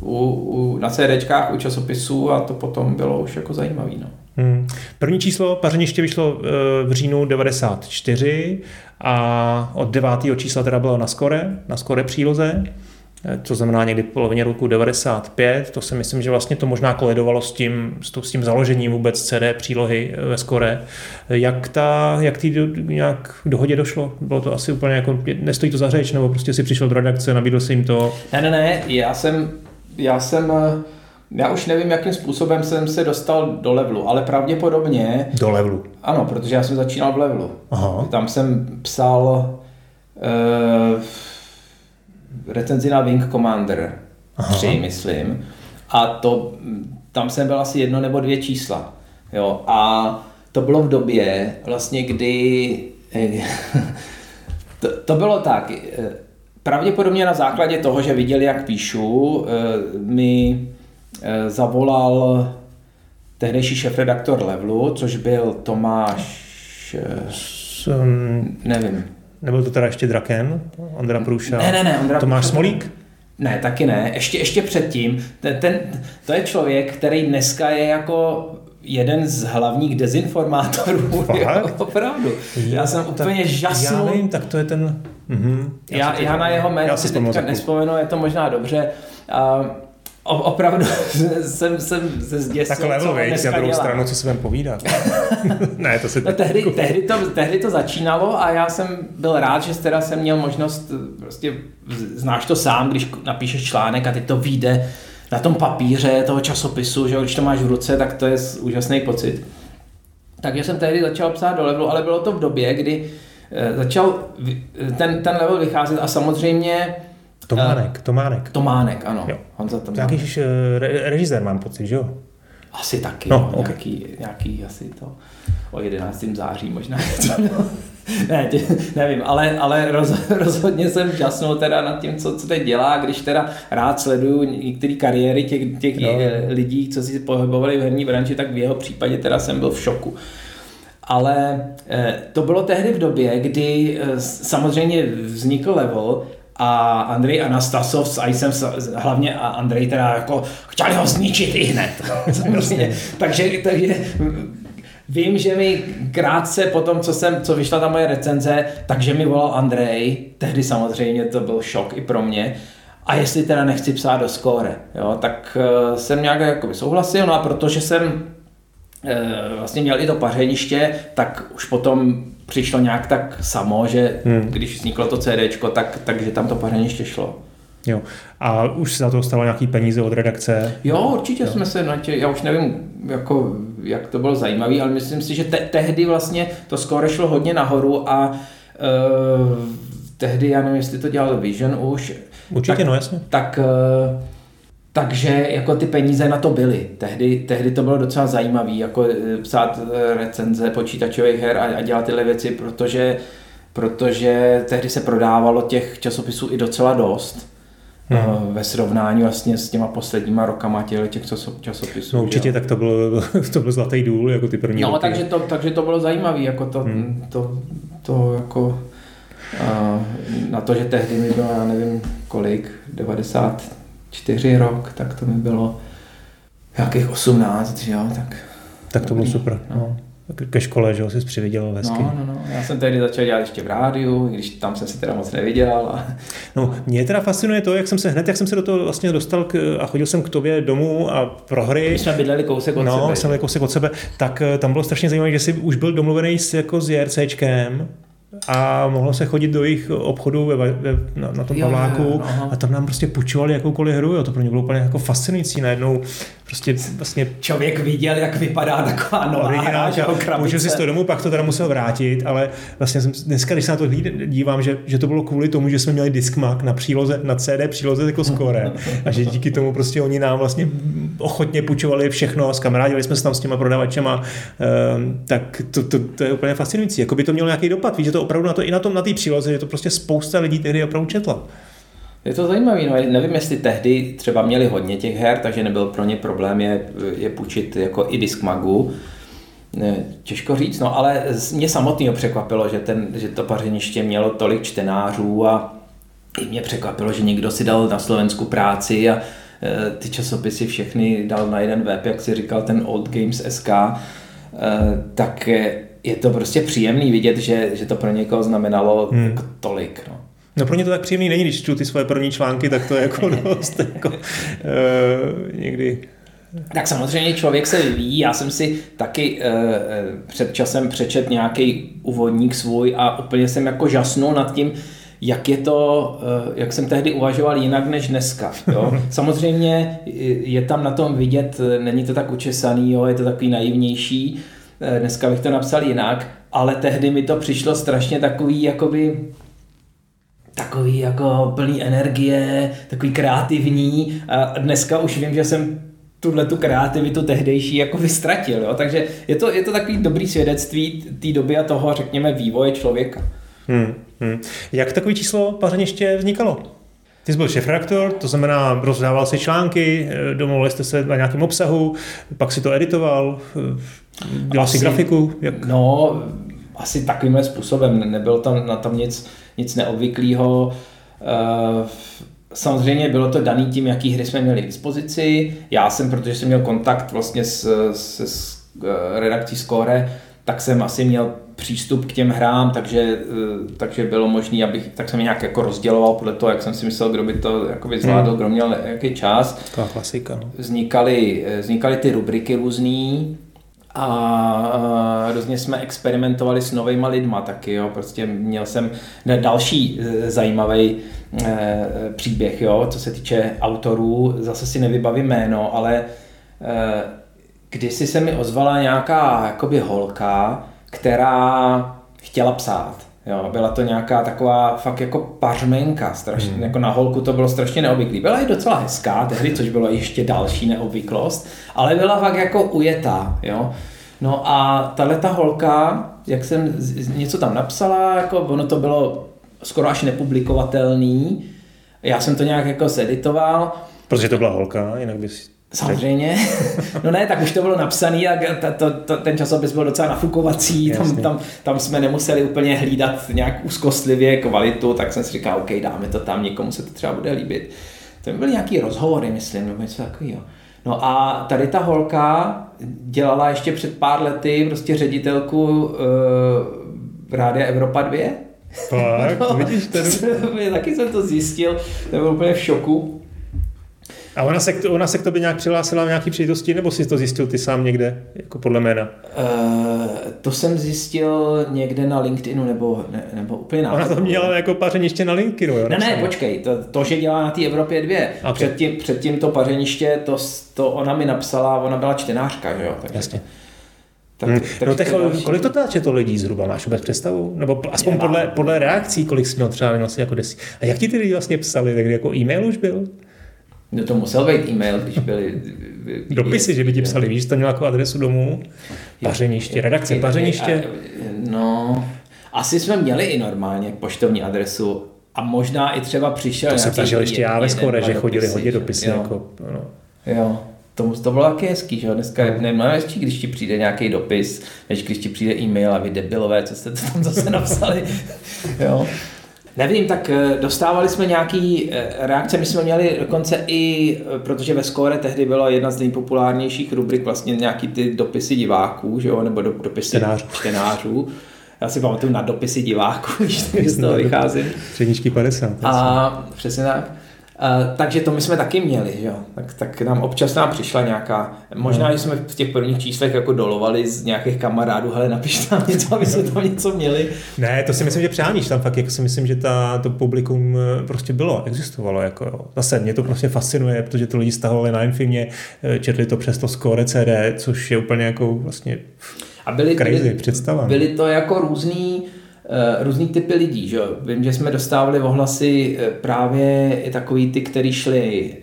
u, u, na CDčkách, u časopisů a to potom bylo už jako zajímavý. No. Hmm. První číslo Pařeniště vyšlo eh, v říjnu 94 a od 9. čísla teda bylo na skore, na skore příloze, eh, to znamená někdy polovině roku 95, to si myslím, že vlastně to možná koledovalo s tím, s tím založením vůbec CD přílohy eh, ve skore. Jak ta, jak tý do, nějak dohodě došlo? Bylo to asi úplně jako, nestojí to za řeč, nebo prostě si přišel do redakce, nabídl si jim to? Ne, ne, ne, já jsem, já jsem já už nevím, jakým způsobem jsem se dostal do levelu, ale pravděpodobně... Do levelu? Ano, protože já jsem začínal v levelu. Aha. Tam jsem psal uh, recenzi na Wing Commander Aha. 3, myslím. A to, tam jsem byl asi jedno nebo dvě čísla. Jo, a to bylo v době, vlastně, kdy... to, to bylo tak, eh, pravděpodobně na základě toho, že viděli, jak píšu, eh, mi Eh, zavolal tehdejší šéf-redaktor Levelu, což byl Tomáš... S, um, nevím. Nebyl to teda ještě Draken? Ondra Průša? Ne, ne, ne. Ondra Tomáš Smolík? Ne, taky ne. Ještě, ještě předtím. Ten, ten, to je člověk, který dneska je jako jeden z hlavních dezinformátorů. Fakt? opravdu. Já jsem tak, úplně žasnul. Já nevím, tak to je ten... Mhm. Já, já, já na jeho jméno si teďka nespomenu, je to možná dobře. Uh, O, opravdu jsem, jsem se zděsil, Tak level, veď, na druhou dělá. stranu, co se vám povídat. ne, to se no, tehdy, tehdy, to, tehdy to začínalo a já jsem byl rád, že teda jsem měl možnost, prostě znáš to sám, když napíšeš článek a teď to vyjde na tom papíře toho časopisu, že když to máš v ruce, tak to je úžasný pocit. Takže jsem tehdy začal psát do levelu, ale bylo to v době, kdy eh, začal ten, ten level vycházet a samozřejmě Tománek, Tománek. Tománek, ano. Jo. Honza Tománek. Nějaký eh, re, režisér mám pocit, že jo? Asi taky, no, okay. nějaký, nějaký asi to o 11. září možná. ne, tě, nevím, ale, ale roz, rozhodně jsem žasnul teda nad tím, co, co teď dělá, když teda rád sleduju některé kariéry těch, těch no. lidí, co si pohybovali v herní branži, tak v jeho případě teda jsem byl v šoku. Ale eh, to bylo tehdy v době, kdy eh, samozřejmě vznikl level a Andrej Anastasov s Icem, hlavně a Andrej teda jako chtěli ho zničit i hned. takže, takže vím, že mi krátce po tom, co, jsem, co vyšla ta moje recenze, takže mi volal Andrej, tehdy samozřejmě to byl šok i pro mě, a jestli teda nechci psát do skóre, jo, tak uh, jsem nějak jako souhlasil, no a protože jsem uh, vlastně měl i to pařeniště, tak už potom přišlo nějak tak samo, že hmm. když vzniklo to CD, tak, takže tam to pařeniště šlo. Jo. A už se za to stalo nějaký peníze od redakce? Jo, určitě jo. jsme se na tě, já už nevím, jako, jak to bylo zajímavé, ale myslím si, že te, tehdy vlastně to skoro šlo hodně nahoru a uh, tehdy, já nevím, jestli to dělal Vision už. Určitě, tak, no jasně. Tak uh, takže jako ty peníze na to byly. Tehdy, tehdy to bylo docela zajímavé, jako eh, psát eh, recenze počítačových her a, a dělat tyhle věci, protože, protože tehdy se prodávalo těch časopisů i docela dost. Hmm. ve srovnání vlastně s těma posledníma rokama těch, těch časopisů. No určitě, tak to byl, to byl zlatý důl, jako ty první No, roky. takže to, takže to bylo zajímavé, jako to, hmm. to, to jako na to, že tehdy mi bylo, já nevím kolik, 90, čtyři rok, tak to mi bylo nějakých 18, že jo, tak... Tak to bylo super. No. ke škole, že ho jsi přividěl hezky. No, no, no. Já jsem tehdy začal dělat ještě v rádiu, když tam jsem si teda moc nevydělal. A... No, mě teda fascinuje to, jak jsem se hned, jak jsem se do toho vlastně dostal k, a chodil jsem k tobě domů a pro hry. My jsme bydleli kousek od no, sebe. No, jsem kousek od sebe, tak eh, tam bylo strašně zajímavé, že jsi už byl domluvený s, jako s JRCčkem, a mohlo se chodit do jejich obchodu ve, ve, na, na tom Pavláku a tam nám prostě půjčovali jakoukoliv hru, jo. to pro ně bylo úplně jako fascinující najednou prostě vlastně... Člověk viděl, jak vypadá taková nová hra, Můžu si to domů, pak to teda musel vrátit, ale vlastně jsem, dneska, když se na to dívám, že, že to bylo kvůli tomu, že jsme měli diskmak na příloze, na CD příloze jako skore a že díky tomu prostě oni nám vlastně ochotně půjčovali všechno, skamarádili jsme se tam s těma prodavačema, um, tak to, to, to, je úplně fascinující. Jako by to mělo nějaký dopad, víš, že to opravdu na to i na tom na té příloze, že to prostě spousta lidí tehdy opravdu četla. Je to zajímavé, no, nevím, jestli tehdy třeba měli hodně těch her, takže nebyl pro ně problém je, je půjčit jako i disk magu. Těžko říct, no ale mě samotného překvapilo, že, ten, že to pařeniště mělo tolik čtenářů a i mě překvapilo, že někdo si dal na Slovensku práci a e, ty časopisy všechny dal na jeden web, jak si říkal ten Old Games SK, e, tak je to prostě příjemný vidět, že, že to pro někoho znamenalo hmm. jako tolik. No. No pro ně to tak příjemný není, když čtu ty svoje první články, tak to je jako dost jako, uh, někdy tak samozřejmě člověk se vyvíjí. Já jsem si taky uh, před časem přečet nějaký úvodník svůj a úplně jsem jako žasnul nad tím, jak je to, uh, jak jsem tehdy uvažoval jinak než dneska. Jo? Samozřejmě je tam na tom vidět, není to tak učesaný, jo? je to takový naivnější, dneska bych to napsal jinak, ale tehdy mi to přišlo strašně takový, jakoby, takový jako plný energie, takový kreativní a dneska už vím, že jsem tuhle tu kreativitu tehdejší jako vystratil, jo? takže je to, je to takový dobrý svědectví té doby a toho, řekněme, vývoje člověka. Hmm, hmm. Jak takový číslo pařeniště vznikalo? Ty jsi byl šefredaktor, to znamená, rozdával si články, eh, domluvili jste se na nějakém obsahu, pak si to editoval, eh, dělal si grafiku? Jak? No, asi takovýmhle způsobem. Nebylo tam na tom nic, nic neobvyklého. Eh, samozřejmě bylo to daný tím, jaký hry jsme měli k dispozici. Já jsem, protože jsem měl kontakt vlastně s, s, s redakcí Score, tak jsem asi měl přístup k těm hrám, takže, eh, takže bylo možné, abych, tak jsem je nějak jako rozděloval podle toho, jak jsem si myslel, kdo by to jakoby zvládl, hmm. kdo měl jaký čas. To klasika. No. Vznikaly, eh, vznikaly ty rubriky různý, a různě jsme experimentovali s novýma lidma taky, jo. Prostě měl jsem další eh, zajímavý příběh, jo, co se týče autorů, zase si nevybavím jméno, ale kdysi se mi ozvala nějaká jakoby holka, která chtěla psát. Jo, byla to nějaká taková fakt jako pařmenka, strašně, hmm. jako na holku to bylo strašně neobvyklý. Byla i docela hezká tehdy, což bylo ještě další neobvyklost, ale byla fakt jako ujetá, jo. No a tahle ta holka, jak jsem něco tam napsala, jako ono to bylo skoro až nepublikovatelný, já jsem to nějak jako zeditoval. Protože to byla holka, jinak bys Samozřejmě. No ne, tak už to bylo napsané a ta, to, to, ten časopis byl docela nafukovací, tam, tam, tam jsme nemuseli úplně hlídat nějak úzkostlivě kvalitu, tak jsem si říkal, OK, dáme to tam, někomu se to třeba bude líbit. To byly nějaký rozhovory, myslím, nebo něco takového. No a tady ta holka dělala ještě před pár lety prostě ředitelku uh, Rádia Evropa 2. Tak, no, vidíš to. taky jsem to zjistil, to byl úplně v šoku. A ona se, ona se k tobě nějak přihlásila v nějaký příležitosti, nebo jsi to zjistil ty sám někde, jako podle jména? Uh, to jsem zjistil někde na LinkedInu, nebo, ne, nebo úplně na Ona to měla jako pařeniště na LinkedInu, jo? Ne, ne, počkej, to, to že dělá na té Evropě dvě. Okay. Předtím, předtím to pařeniště, to, to ona mi napsala, ona byla čtenářka, že jo? Takže Jasně. Tak, hmm. tak no tak kolik to teda četlo lidí zhruba, máš vůbec představu? Nebo aspoň podle, podle reakcí, kolik jsi měl třeba vlastně jako desí. A jak ti ty lidi vlastně psali, tak jako e-mail už byl? No to musel být e-mail, když byli... Dopisy, že by ti psali, víš, to měl jako adresu domů, pařeniště, redakce pařeniště. No, asi jsme měli i normálně poštovní adresu a možná i třeba přišel To jsem zažil ještě já ve skore, že chodili hodně dopisy. Jo. Jako, no. jo. To, to bylo taky hezký, že jo? Dneska je mnohem hezčí, když ti přijde nějaký dopis, než když ti přijde e-mail a vy debilové, co jste tam zase napsali. jo. Nevím, tak eh, dostávali jsme nějaký eh, reakce, my jsme měli dokonce i, eh, protože ve Skóre tehdy byla jedna z nejpopulárnějších rubrik vlastně nějaký ty dopisy diváků, že jo, nebo dopisy čtenářů. čtenářů. Já si pamatuju na dopisy diváků, když z toho vycházím. Předničky 50. A přesně tak. Uh, takže to my jsme taky měli, jo. Tak, tak nám občas nám přišla nějaká, možná, no. že jsme v těch prvních číslech jako dolovali z nějakých kamarádů, hele, napiš tam něco, aby jsme tam něco měli. Ne, to si myslím, že přáníš tam fakt, jako si myslím, že ta, to publikum eh, prostě bylo, existovalo, jako jo. Zase mě to prostě fascinuje, protože to lidi stahovali na Infimě, eh, četli to přes to score CD, což je úplně jako vlastně a byli, crazy byli, představa. Byly to jako různý, Eh, různý typy lidí. Že? Vím, že jsme dostávali ohlasy eh, právě i takový ty, kteří šli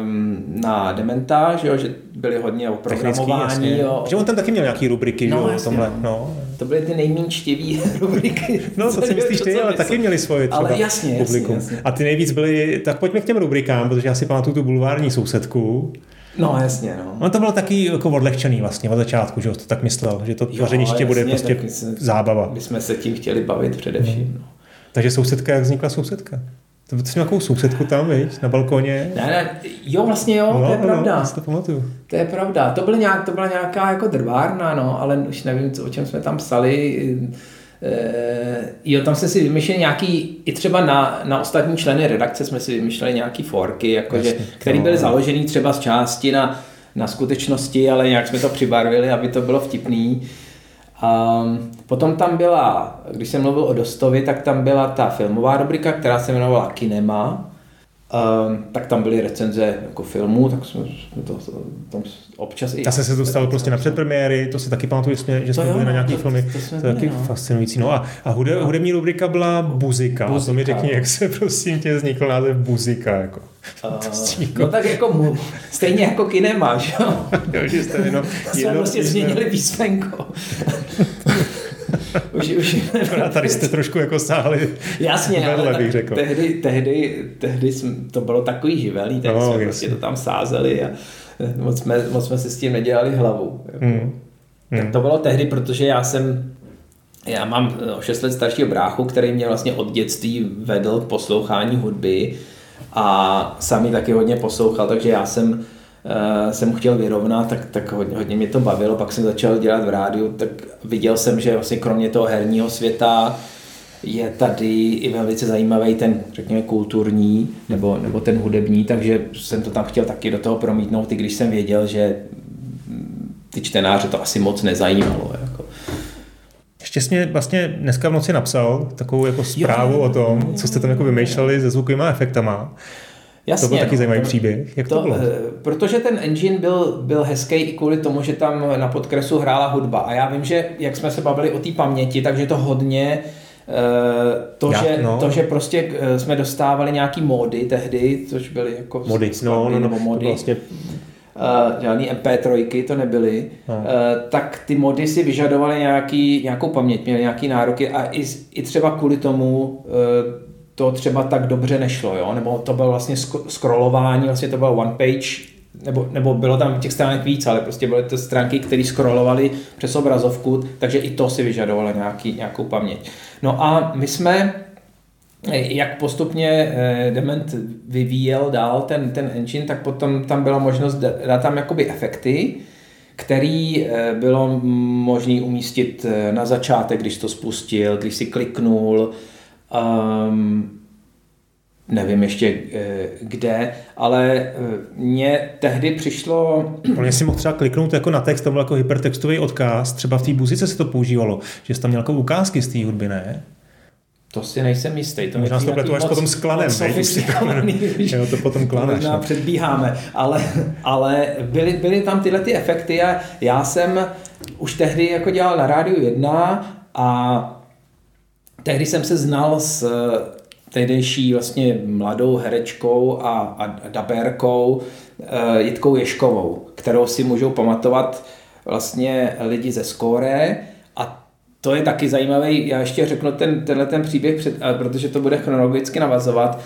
um, na Dementa, že, jo? že byli hodně o programování. Jo. Že on tam taky měl nějaký rubriky, no, že jo, tomhle. No. To byly ty nejméně rubriky. No, to si myslíš ty, ale taky měli svoje třeba ale jasně, publikum. Jasně, jasně. A ty nejvíc byly, tak pojďme k těm rubrikám, protože já si pamatuju tu bulvární sousedku. No jasně, no. On to bylo taky jako odlehčený vlastně od začátku, že to tak myslel, že to tvořeniště bude prostě jsme, zábava. My jsme se tím chtěli bavit především. Hmm. No. Takže sousedka, jak vznikla sousedka? To jsi nějakou sousedku tam, viď? Na balkoně? Ne, ne, jo, vlastně jo, no, to je no, pravda. No, to pamatuju. To je pravda. To, byl nějak, to byla nějaká jako drvárna, no, ale už nevím, co, o čem jsme tam psali. E, jo, tam jsme si vymýšleli nějaký, i třeba na, na ostatní členy redakce jsme si vymýšleli nějaký forky, jakože, které byly založené třeba z části na, na skutečnosti, ale nějak jsme to přibarvili, aby to bylo vtipný. A potom tam byla, když jsem mluvil o Dostovi, tak tam byla ta filmová rubrika, která se jmenovala Kinema, Um, tak tam byly recenze jako filmů, tak jsme to, to, tam občas i... Zase se dostal prostě na předpremiéry, to si taky pamatuju, že jsme byli na nějaký to, filmy, to, to, to je taky no. fascinující. No a, a hude, no. hudební rubrika byla Buzika. Buzika. A to mi řekni, jak se prosím tě vznikl název Buzika. Jako. Uh, no tak jako mu, stejně jako kinema, že jo? jo, že jste jenom, jsme prostě změnili písmenko. už, už tady jste trošku jako sáhli Jasně, vedle, ale bych řekl. Tehdy, tehdy, tehdy to bylo takový živelný, tehdy no, jsme prostě to tam sázeli a moc jsme, moc jsme si s tím nedělali hlavu. Jako. Hmm. Tak hmm. to bylo tehdy, protože já jsem já mám o 6 let staršího bráchu, který mě vlastně od dětství vedl k poslouchání hudby a sami taky hodně poslouchal, takže já jsem uh, jsem chtěl vyrovnat, tak, tak hodně, hodně mě to bavilo, pak jsem začal dělat v rádiu, tak viděl jsem, že vlastně kromě toho herního světa je tady i velice zajímavý ten, řekněme, kulturní nebo, nebo ten hudební, takže jsem to tam chtěl taky do toho promítnout, i když jsem věděl, že ty čtenáře to asi moc nezajímalo. Jako. Ještě jsi mě vlastně dneska v noci napsal takovou jako zprávu jo, o tom, co jste tam jako vymýšleli se zvukovými efektama. Jasně, to byl taky no, zajímavý příběh. Jak to, to bylo? Eh, protože ten engine byl, byl hezký i kvůli tomu, že tam na podkresu hrála hudba. A já vím, že jak jsme se bavili o té paměti, takže to hodně eh, to, Já, že, no. to, že prostě eh, jsme dostávali nějaký módy tehdy, což byly jako mody, no, no, no, nebo mody, vlastně uh, žádný MP3 to nebyly, no. uh, tak ty mody si vyžadovaly nějaký, nějakou paměť, měly nějaký nároky a i, i třeba kvůli tomu uh, to třeba tak dobře nešlo, jo? nebo to bylo vlastně scrollování, vlastně to bylo one page, nebo, nebo bylo tam těch stránek víc, ale prostě byly to stránky, které scrollovaly přes obrazovku, takže i to si vyžadovalo nějaký, nějakou paměť. No a my jsme, jak postupně eh, Dement vyvíjel dál ten, ten engine, tak potom tam byla možnost dát tam jakoby efekty, který eh, bylo možné umístit eh, na začátek, když to spustil, když si kliknul, Um, nevím ještě eh, kde, ale eh, mně tehdy přišlo... Ale si mohl třeba kliknout jako na text, to byl jako hypertextový odkaz, třeba v té buzice se to používalo, že jsi tam měl jako ukázky z té hudby, ne? To si nejsem jistý. To Možná to pletu až potom s klanem. jo, to potom klaneš. Možná no. předbíháme. Ale, ale byly, byly tam tyhle ty efekty a já jsem už tehdy jako dělal na rádiu 1 a tehdy jsem se znal s eh, tehdejší vlastně mladou herečkou a, a dabérkou uh, Jitkou Ješkovou, kterou si můžou pamatovat vlastně lidi ze Skóre. A to je taky zajímavý, já ještě řeknu ten, tenhle ten příběh, před, protože to bude chronologicky navazovat,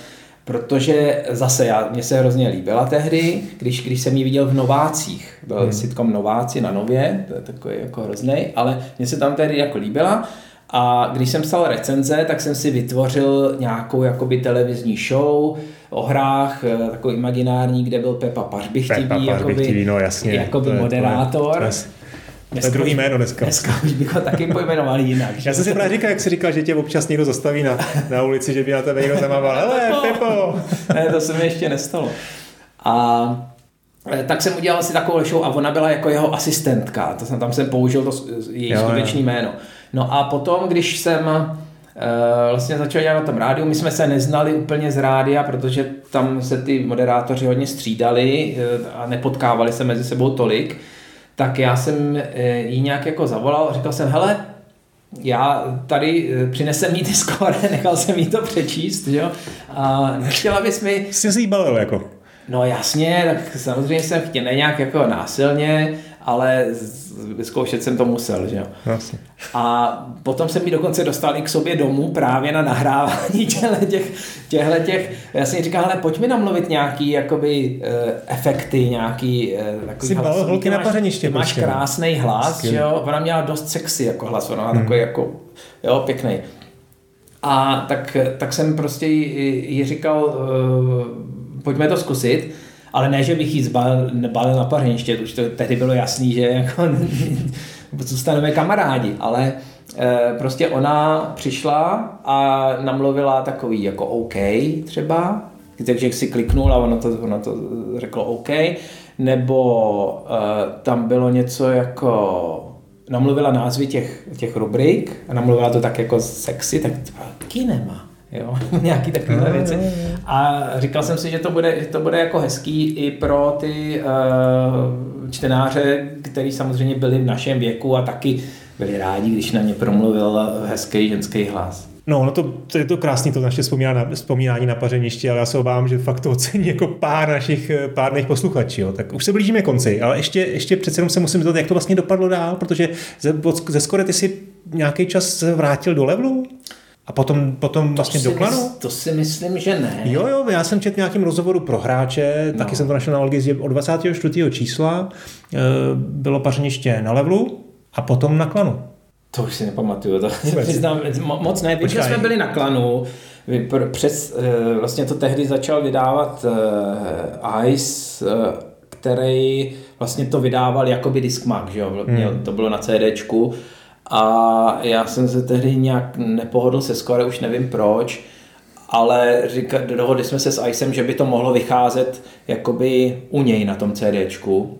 protože zase já, mně se hrozně líbila tehdy, když, když jsem ji viděl v Novácích, byl hmm. sitcom Nováci na Nově, to je takový jako hrozný, ale mně se tam tehdy jako líbila A když jsem psal recenze, tak jsem si vytvořil nějakou jakoby televizní show o hrách, eh, takový imaginární, kde byl Pepa Pařbichtivý, Pepa Pařbichtivý, no jasně. jakoby to moderátor. To je, to je, to je druhý jméno dneska. Dneska už bych ho taky pojmenoval jinak. Já jsem si právě říkal, jak jsi říkal, že tě občas někdo zastaví na, na ulici, že by na tebe někdo zamával. Hele, Pepo! ne, to se mi ještě nestalo. A eh, tak jsem udělal si takovou show a ona byla jako jeho asistentka. To jsem, tam jsem použil to její skutečné jméno. No a potom, když jsem uh, vlastně začal dělat na tom rádiu, my jsme se neznali úplně z rádia, protože tam se ty moderátoři hodně střídali uh, a nepotkávali se mezi sebou tolik, tak já jsem uh, jí nějak jako zavolal a říkal jsem, hele, já tady přinesem jí ty skóre, nechal jsem jí to přečíst, jo, a nechtěla bys mi... Jsi si jí balil jako? No jasně, tak samozřejmě jsem chtěl, ne nějak jako násilně, ale vyzkoušet jsem to musel, že jo. Jasně. A potom jsem mi dokonce dostal i k sobě domů právě na nahrávání těchto těch, těchto těch já jsem říkal, ale pojď mi namluvit nějaký jakoby uh, efekty, nějaký uh, takový Jsi hlas. holky na pařeniště. Máš prostě, no. krásný hlas, Skvěl. že jo. Ona měla dost sexy jako hlas, ona hmm. takový jako, jo, pěkný. A tak, tak jsem prostě jí, jí říkal, uh, pojďme to zkusit. Ale ne, že bych jí zbalil, balil na pařeniště, už to tehdy bylo jasný, že jako zůstaneme kamarádi, ale e, prostě ona přišla a namluvila takový jako OK třeba, takže si kliknul a ono to, ono to řeklo OK, nebo e, tam bylo něco jako namluvila názvy těch, těch rubrik a namluvila to tak jako sexy, tak to kinema jo, nějaký takovéhle věci. A říkal jsem si, že to bude, to bude jako hezký i pro ty uh, čtenáře, kteří samozřejmě byli v našem věku a taky byli rádi, když na ně promluvil hezký ženský hlas. No, no to, to, je to krásný, to naše vzpomínání, vzpomínání na pařeniště, ale já se obávám, že fakt to ocení jako pár našich pár našich posluchačů. Jo. Tak už se blížíme konci, ale ještě, ještě přece jenom se musím zeptat, jak to vlastně dopadlo dál, protože ze, ze skore ty si nějaký čas vrátil do levelu? A potom, potom vlastně do klanu? To si myslím, že ne. Jo, jo, já jsem četl nějakým rozhovoru pro hráče, no. taky jsem to našel na že od 24. čísla e, bylo pařeniště na levelu a potom na klanu. To už si nepamatuju, to Vůbec. přiznám, moc ne. Vím, že jsme byli na klanu, přes, e, vlastně to tehdy začal vydávat e, Ice, který vlastně to vydával jakoby Discmark, že jo, hmm. to bylo na CDčku a já jsem se tehdy nějak nepohodl se skore, už nevím proč, ale říka, dohodli jsme se s Icem, že by to mohlo vycházet jakoby u něj na tom CDčku.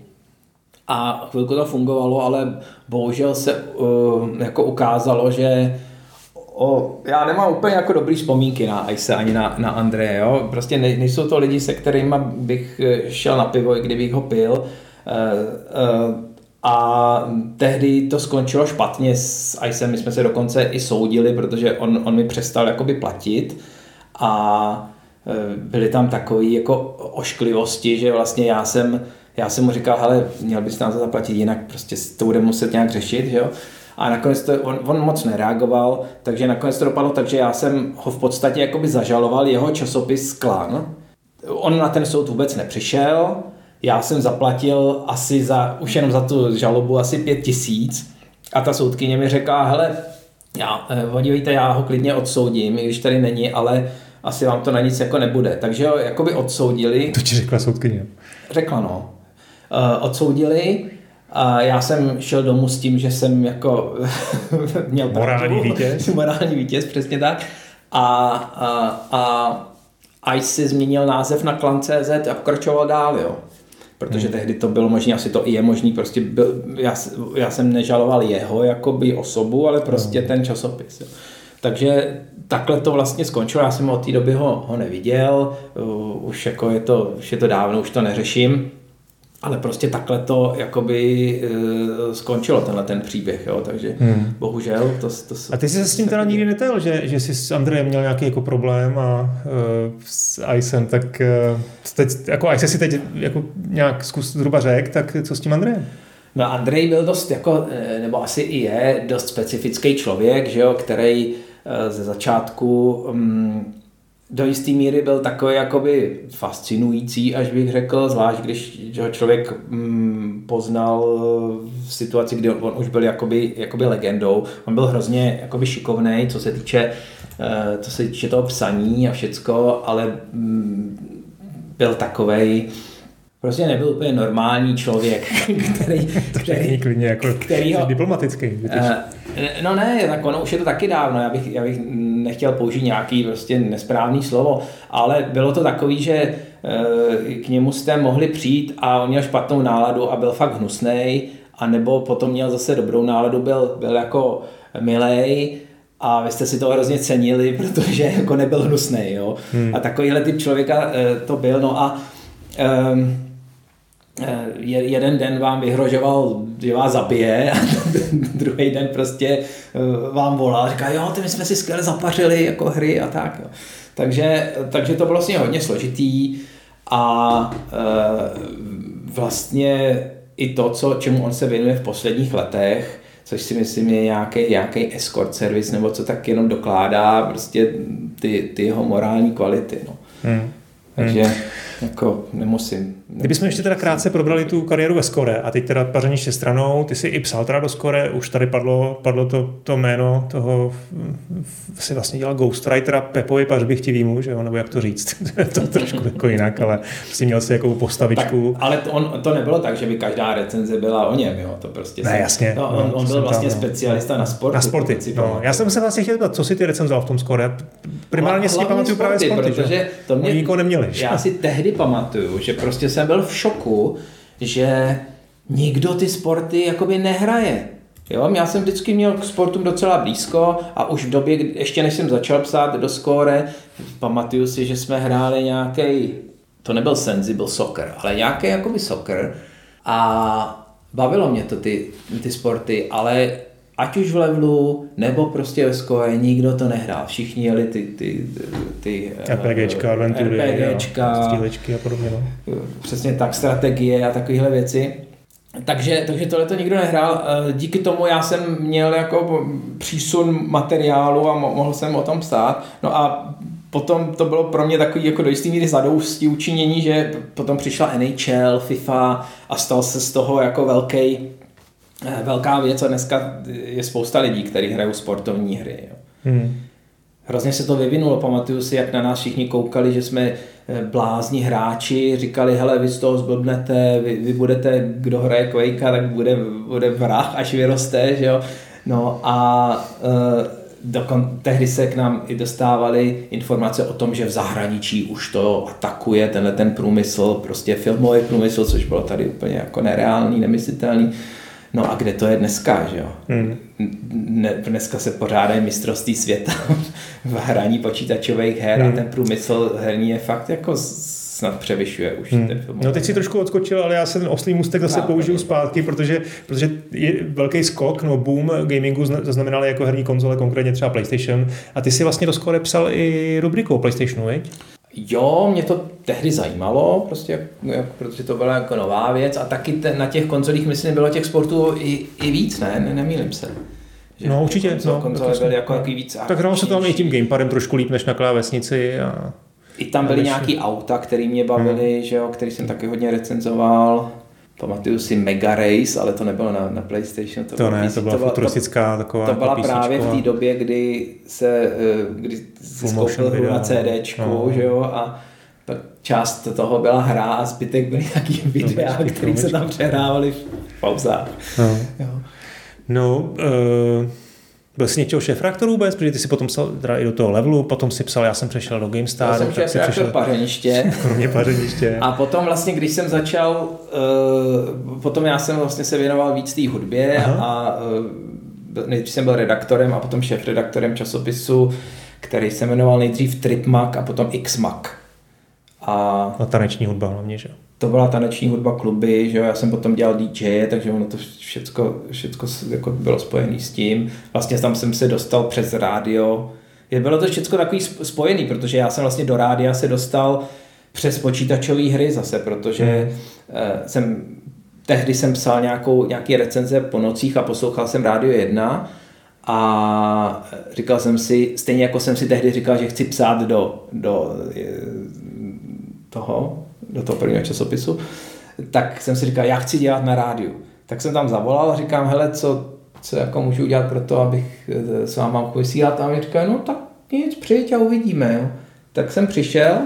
A chvilku to fungovalo, ale bohužel se uh, jako ukázalo, že o, já nemám úplně jako dobrý vzpomínky na Ice ani na, na Andreje, jo? Prostě ne, nejsou to lidi, se kterými bych eh, šel na pivo, i kdybych ho pil. Uh, uh, a tehdy to skončilo špatně s Icem, my jsme se dokonce i soudili, protože on, on mi přestal jakoby platit a e, byly tam takové jako ošklivosti, že vlastně já jsem, já jsem mu říkal, hele, měl bys nám to zaplatit, jinak prostě to bude muset nějak řešit, že jo. A nakonec to, on, on moc nereagoval, takže nakonec to dopadlo tak, že já jsem ho v podstatě jakoby zažaloval jeho časopis Klan. On na ten soud vůbec nepřišel, já jsem zaplatil asi za, už jenom za tu žalobu asi pět tisíc a ta soudkyně mi řekla, hele, já, eh, podívejte, já ho klidně odsoudím, i když tady není, ale asi vám to na nic jako nebude. Takže ho jakoby odsoudili. To ti řekla soudkyně? Řekla, no. Uh, odsoudili a já jsem šel domů s tím, že jsem jako měl Morální vítěz. Morální vítěz, přesně tak. A, a, a Ice si změnil název na klan.cz a pokračoval dál, jo protože hmm. tehdy to bylo možné, asi to i je možný, prostě byl, já, já jsem nežaloval jeho jakoby osobu, ale prostě hmm. ten časopis. Jo. Takže takhle to vlastně skončilo, já jsem od té doby ho, ho neviděl, už jako je to, už je to dávno, už to neřeším, ale prostě takhle to jakoby uh, skončilo, tenhle ten příběh, jo, takže hmm. bohužel to, to A ty jsi se s tím teda nikdy netel, že, že jsi s Andrejem měl nějaký jako problém a uh, s Icem, tak uh, teď, jako Ice si teď jako nějak zkus zhruba řek, tak co s tím Andrejem? No Andrej byl dost jako, nebo asi i je, dost specifický člověk, že jo, který ze začátku um, do jisté míry byl takový jakoby fascinující, až bych řekl, zvlášť když ho člověk mm, poznal v situaci, kdy on už byl jakoby, jakoby legendou. On byl hrozně jakoby šikovný, co se týče uh, co se týče toho psaní a všecko, ale mm, byl takovej, prostě nebyl úplně normální člověk, který, který, klidně jako který ho, diplomatický. Uh, no ne, tak ono už je to taky dávno, já bych, já bych nechtěl použít nějaký prostě nesprávný slovo, ale bylo to takový, že uh, k němu jste mohli přijít a on měl špatnou náladu a byl fakt hnusnej, a nebo potom měl zase dobrou náladu, byl, byl jako milej, a vy jste si to hrozně cenili, protože jako nebyl hnusný, jo. Hmm. A takovýhle typ člověka eh, to byl, no a um, jeden den vám vyhrožoval, že vás zabije a druhý den prostě eh, vám volá, říká, jo, ty my jsme si skvěle zapařili jako hry a tak. Jo. Takže, takže to bylo vlastně hodně složitý a vlastně i to, co, čemu on se věnuje v posledních letech, což si myslím je nějaký, nějaký escort service nebo co tak jenom dokládá prostě ty, ty jeho morální kvality. No. Hmm. Takže hmm. Jako nemusím. Kdybychom ještě teda krátce probrali tu kariéru ve Skore a teď teda pařeniště stranou, ty jsi i psal teda do Skore, už tady padlo, padlo to, to jméno toho, si vlastně dělal ghostwritera Pepovi pařbichtivýmu, že jo, nebo jak to říct, to trošku jako jinak, ale prostě měl si jakou postavičku. Tak, ale to, on, to nebylo tak, že by každá recenze byla o něm, jo, to prostě ne, jasně. No, on, no, on byl vlastně tam, specialista na sport. Na sporty, no. Já jsem se vlastně chtěl ptat, co si ty recenzoval v tom Skore? Primárně si pamatuju právě sporty, protože to mě, nikoho neměli. Já si tehdy pamatuju, že prostě jsem byl v šoku, že nikdo ty sporty jakoby nehraje. Jo, já jsem vždycky měl k sportům docela blízko a už v době, kdy, ještě než jsem začal psát do skóre, pamatuju si, že jsme hráli nějaký, to nebyl sensible soccer, ale nějaký jakoby soccer a bavilo mě to ty, ty sporty, ale ať už v levelu, nebo prostě ve skóre, nikdo to nehrál. Všichni jeli ty, ty, ty RPGčka, adventury, RPGčka, střílečky a podobně. No. Přesně tak, strategie a takovéhle věci. Takže, takže tohle to nikdo nehrál. Eh, díky tomu já jsem měl jako přísun materiálu a mohl jsem o tom psát. No a potom to bylo pro mě takový jako do jistý míry zadoustí učinění, že potom přišla NHL, FIFA a stal se z toho jako velký Eh, velká věc a dneska je spousta lidí, kteří hrajou sportovní hry. Jo. Hmm. Hrozně se to vyvinulo, pamatuju si, jak na nás všichni koukali, že jsme eh, blázni hráči, říkali, hele, vy z toho zblbnete, vy, vy budete, kdo hraje Quake, tak bude, bude vrah, až vyroste, že jo. No a uh, dokon, tehdy se k nám i dostávaly informace o tom, že v zahraničí už to atakuje tenhle ten průmysl, prostě filmový průmysl, což bylo tady úplně jako nereálný, nemyslitelný. No a kde to je dneska, že jo? Hmm. Ne, dneska se pořádají mistrovství světa v hraní počítačových her hmm. a ten průmysl herní je fakt jako snad převyšuje už hmm. ten film. No teď si trošku odskočil, ale já se ten oslý můstek zase no, použiju zpátky, protože, protože je velký skok, no boom gamingu zaznamenali jako herní konzole, konkrétně třeba PlayStation a ty si vlastně doskore psal i rubriku o PlayStationu, veď? Jo, mě to tehdy zajímalo, prostě, jak, protože to byla jako nová věc a taky te, na těch konzolích, myslím, bylo těch sportů i, i víc, ne? ne nemýlim se. Že no určitě. Konzole, no, konzole byly jako takový víc Tak hrál se tam i tím gamepadem trošku líp než na klávesnici. A... I tam byly nějaký auta, které mě bavily, hmm. že jo, který jsem taky hodně recenzoval. Pamatuju si Mega Race, ale to nebylo na, na PlayStation. To, to ne, to byla futuristická taková To byla právě v té době, kdy se eh, kdy si skoupil hru na CDčku, no. že jo, a část toho byla hra a zbytek byly nějaký videa, které se tam přehrávaly v pauzách. No, jo. no uh byl jsi něčeho šéf-reaktor vůbec, protože ty si potom psal teda i do toho levelu, potom si psal, já jsem přešel do GameStar. Já jsem šéf si přešel pařeniště. Kromě pařeniště. A potom vlastně, když jsem začal, uh, potom já jsem vlastně se věnoval víc té hudbě Aha. a uh, nejdřív jsem byl redaktorem a potom šéf-redaktorem časopisu, který se jmenoval nejdřív Tripmak a potom Xmak. A, a taneční hudba hlavně, že to byla taneční hudba kluby, že jo, já jsem potom dělal DJ, takže ono to všecko, všecko jako bylo spojené s tím. Vlastně tam jsem se dostal přes rádio. Je, bylo to všechno takový spojený, protože já jsem vlastně do rádia se dostal přes počítačové hry zase, protože hmm. uh, jsem tehdy jsem psal nějakou, nějaký recenze po nocích a poslouchal jsem Rádio 1 A říkal jsem si, stejně jako jsem si tehdy říkal, že chci psát do, do toho, do toho prvního časopisu, tak jsem si říkal, já chci dělat na rádiu. Tak jsem tam zavolal a říkám, hele, co, co jako můžu udělat pro to, abych eh, s váma mohl vysílat. A mi říkají, no tak nic, přijď a uvidíme. Jo. Tak jsem přišel,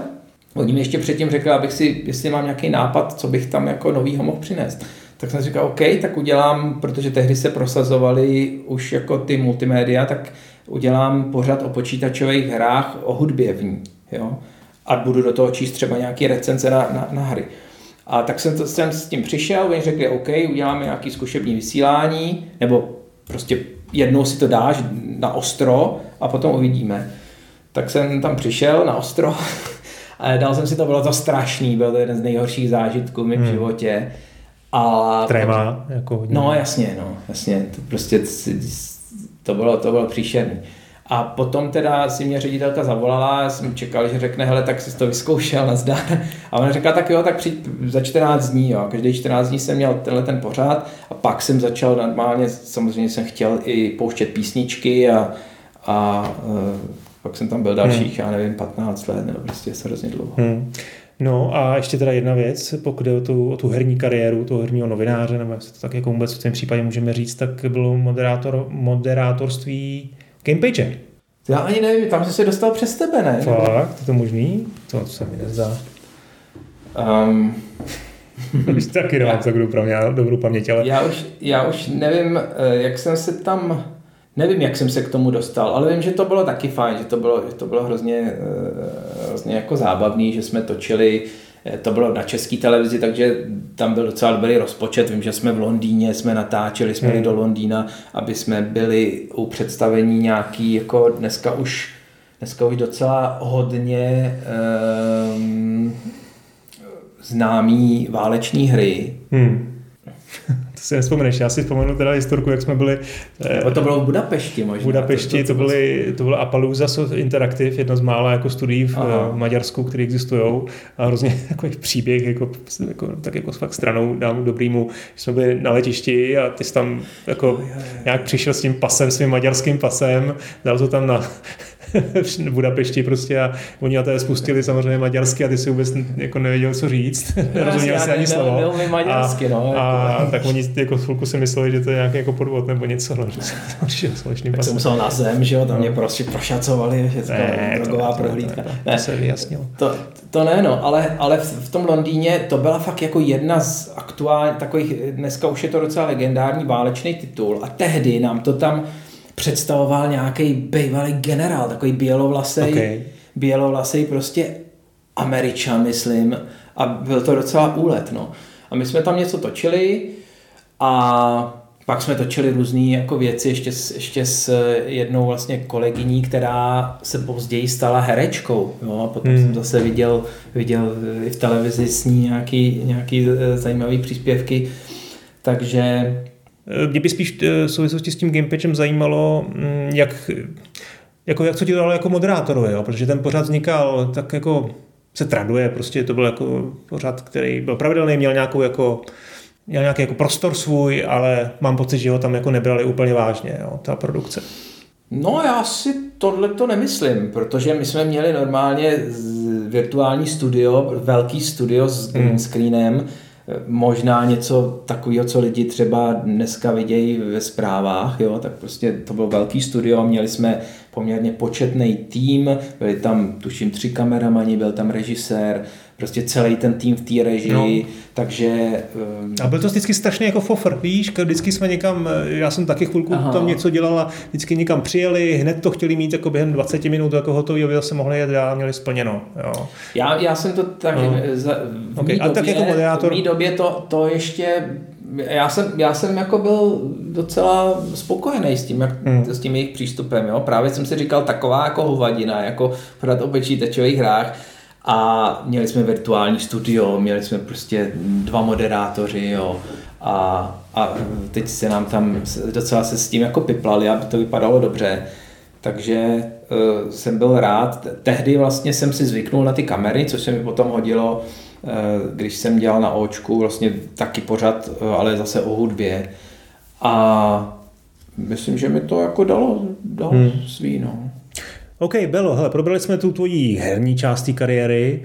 oni mi ještě předtím řekli, abych si, jestli mám nějaký nápad, co bych tam jako novýho mohl přinést. Tak jsem říkal, OK, tak udělám, protože tehdy se prosazovali už jako ty multimédia, tak udělám pořad o počítačových hrách o hudbě v ní. Jo? A budu do toho číst třeba nějaké recenze na, na, na hry. A tak jsem, to, jsem s tím přišel, oni řekli, OK, uděláme nějaký zkušební vysílání, nebo prostě jednou si to dáš na ostro a potom uvidíme. Tak jsem tam přišel na ostro a dal jsem si to, bylo to strašný, byl to jeden z nejhorších zážitků v mém hmm. životě. A, Tréma, jako hodně. No jasně, no, jasně, to prostě to bylo, to bylo příšerný. A potom teda si mě ředitelka zavolala, já jsem čekal, že řekne, hele, tak jsi to vyzkoušel, nazdar. A ona řekla, tak jo, tak přijď za 14 dní, jo. Každý 14 dní jsem měl tenhle ten pořád a pak jsem začal normálně, samozřejmě jsem chtěl i pouštět písničky a, a uh, pak jsem tam byl dalších, hmm. já nevím, 15 let, nebo prostě se hrozně dlouho. Hmm. No a ještě teda jedna věc, pokud jde o tu, o tu herní kariéru, toho herního novináře, nebo jak se to tak jako vůbec v tom případě můžeme říct, tak bylo moderátor, moderátorství Gamepage. Já ani nevím, tam jsi se dostal přes tebe, ne? Fakt, je to možný? To, to se mi nezdá. Um, Víš, taky nemám tak dobrou, dobrou paměť, ale... Já už, já už nevím, eh, jak jsem se tam... Nevím, jak jsem se k tomu dostal, ale vím, že to bylo taky fajn, že to bylo, že to bylo hrozně, eh, hrozně jako zábavný, že jsme točili Eh, to bylo na české televizi, takže tam byl docela dobrý rozpočet. Vím, že jsme v Londýně, jsme natáčeli, jsme hmm. do Londýna, aby jsme byli u představení nějaký, jako dneska už, dneska už docela hodně um, známý váleční hry. Hmm si nespomeneš. Já si vzpomenu teda historku, jak jsme byli... Eh, to bylo v Budapešti možná. V Budapešti, to, to, to, byly, to bylo Appaloosa Interactive, jedno z mála jako studií v, v Maďarsku, které existují. A hrozně takový příběh, jako, jako, tak jako fakt stranou dám dobrýmu. Jsme byli na letišti a ty jsi tam jako nějak přišel s tím pasem, svým maďarským pasem, dal to tam na v Budapešti prostě a oni na té spustili samozřejmě maďarsky a ty si vůbec jako nevěděl, co říct. Nerozuměl si ani slovo. maďarsky, no. A, jako. tak oni jako chvilku si mysleli, že to je nějaký jako podvod nebo něco, no, že jsem společný Tak jsem musel na zem, že jo, tam mě prostě prošacovali, že to je drogová prohlídka. To, to, to, se vyjasnilo. To, to ne, no, ale, ale v, v tom Londýně to byla fakt jako jedna z aktuálních takových, dneska už je to docela legendární válečný titul a tehdy nám to tam představoval nějaký bývalý generál, takový bělovlasý, okay. bělovlasý prostě američan, myslím, a byl to docela úlet, no. A my jsme tam něco točili a pak jsme točili různé jako věci ještě s, ještě s jednou vlastně kolegyní, která se později stala herečkou. Jo? A potom hmm. jsem zase viděl, viděl i v televizi s ní nějaký, nějaký eh, zajímavý příspěvky. Takže mě by spíš eh, v souvislosti s tím gamepatchem zajímalo, mm, jak, jako, jak co ti to dalo jako moderátorovi, jo? protože ten pořád vznikal tak jako se traduje, prostě to byl jako pořád, který byl pravidelný, měl nějakou jako měl nějaký jako prostor svůj, ale mám pocit, že ho tam jako nebrali úplně vážně, jo, ta produkce. No já si tohle to nemyslím, protože my jsme měli normálně virtuální studio, velký studio s green hmm. screenem, hmm možná něco takového, co lidi třeba dneska vidějí ve zprávách, jo, tak prostě to bylo velký studio, měli jsme poměrně početný tým, byli tam tuším tři kameramani, byl tam režisér, prostě celý ten tým v té režii, no. takže... A byl to vždycky strašně jako fofr, víš, vždycky jsme někam, já jsem taky chvilku Aha. tam něco dělala, vždycky někam přijeli, hned to chtěli mít jako během 20 minut jako hotový, aby se mohli jet dál, měli splněno. Jo. Já, já jsem to tak no. za, v okay. době, tak jako moderátor... v době to, to ještě já jsem, já jsem jako byl docela spokojený s tím, jak, hmm. s tím jejich přístupem. Jo? Právě jsem si říkal, taková jako hovadina, jako podat o počítačových hrách, a měli jsme virtuální studio, měli jsme prostě dva moderátoři, jo. A, a teď se nám tam docela se s tím jako piplali, aby to vypadalo dobře. Takže uh, jsem byl rád. Tehdy vlastně jsem si zvyknul na ty kamery, což se mi potom hodilo, uh, když jsem dělal na očku, vlastně taky pořád, uh, ale zase o hudbě. A myslím, že mi to jako dalo, dalo hmm. svý, no. OK, Belo, hele, probrali jsme tu tvojí herní část té kariéry,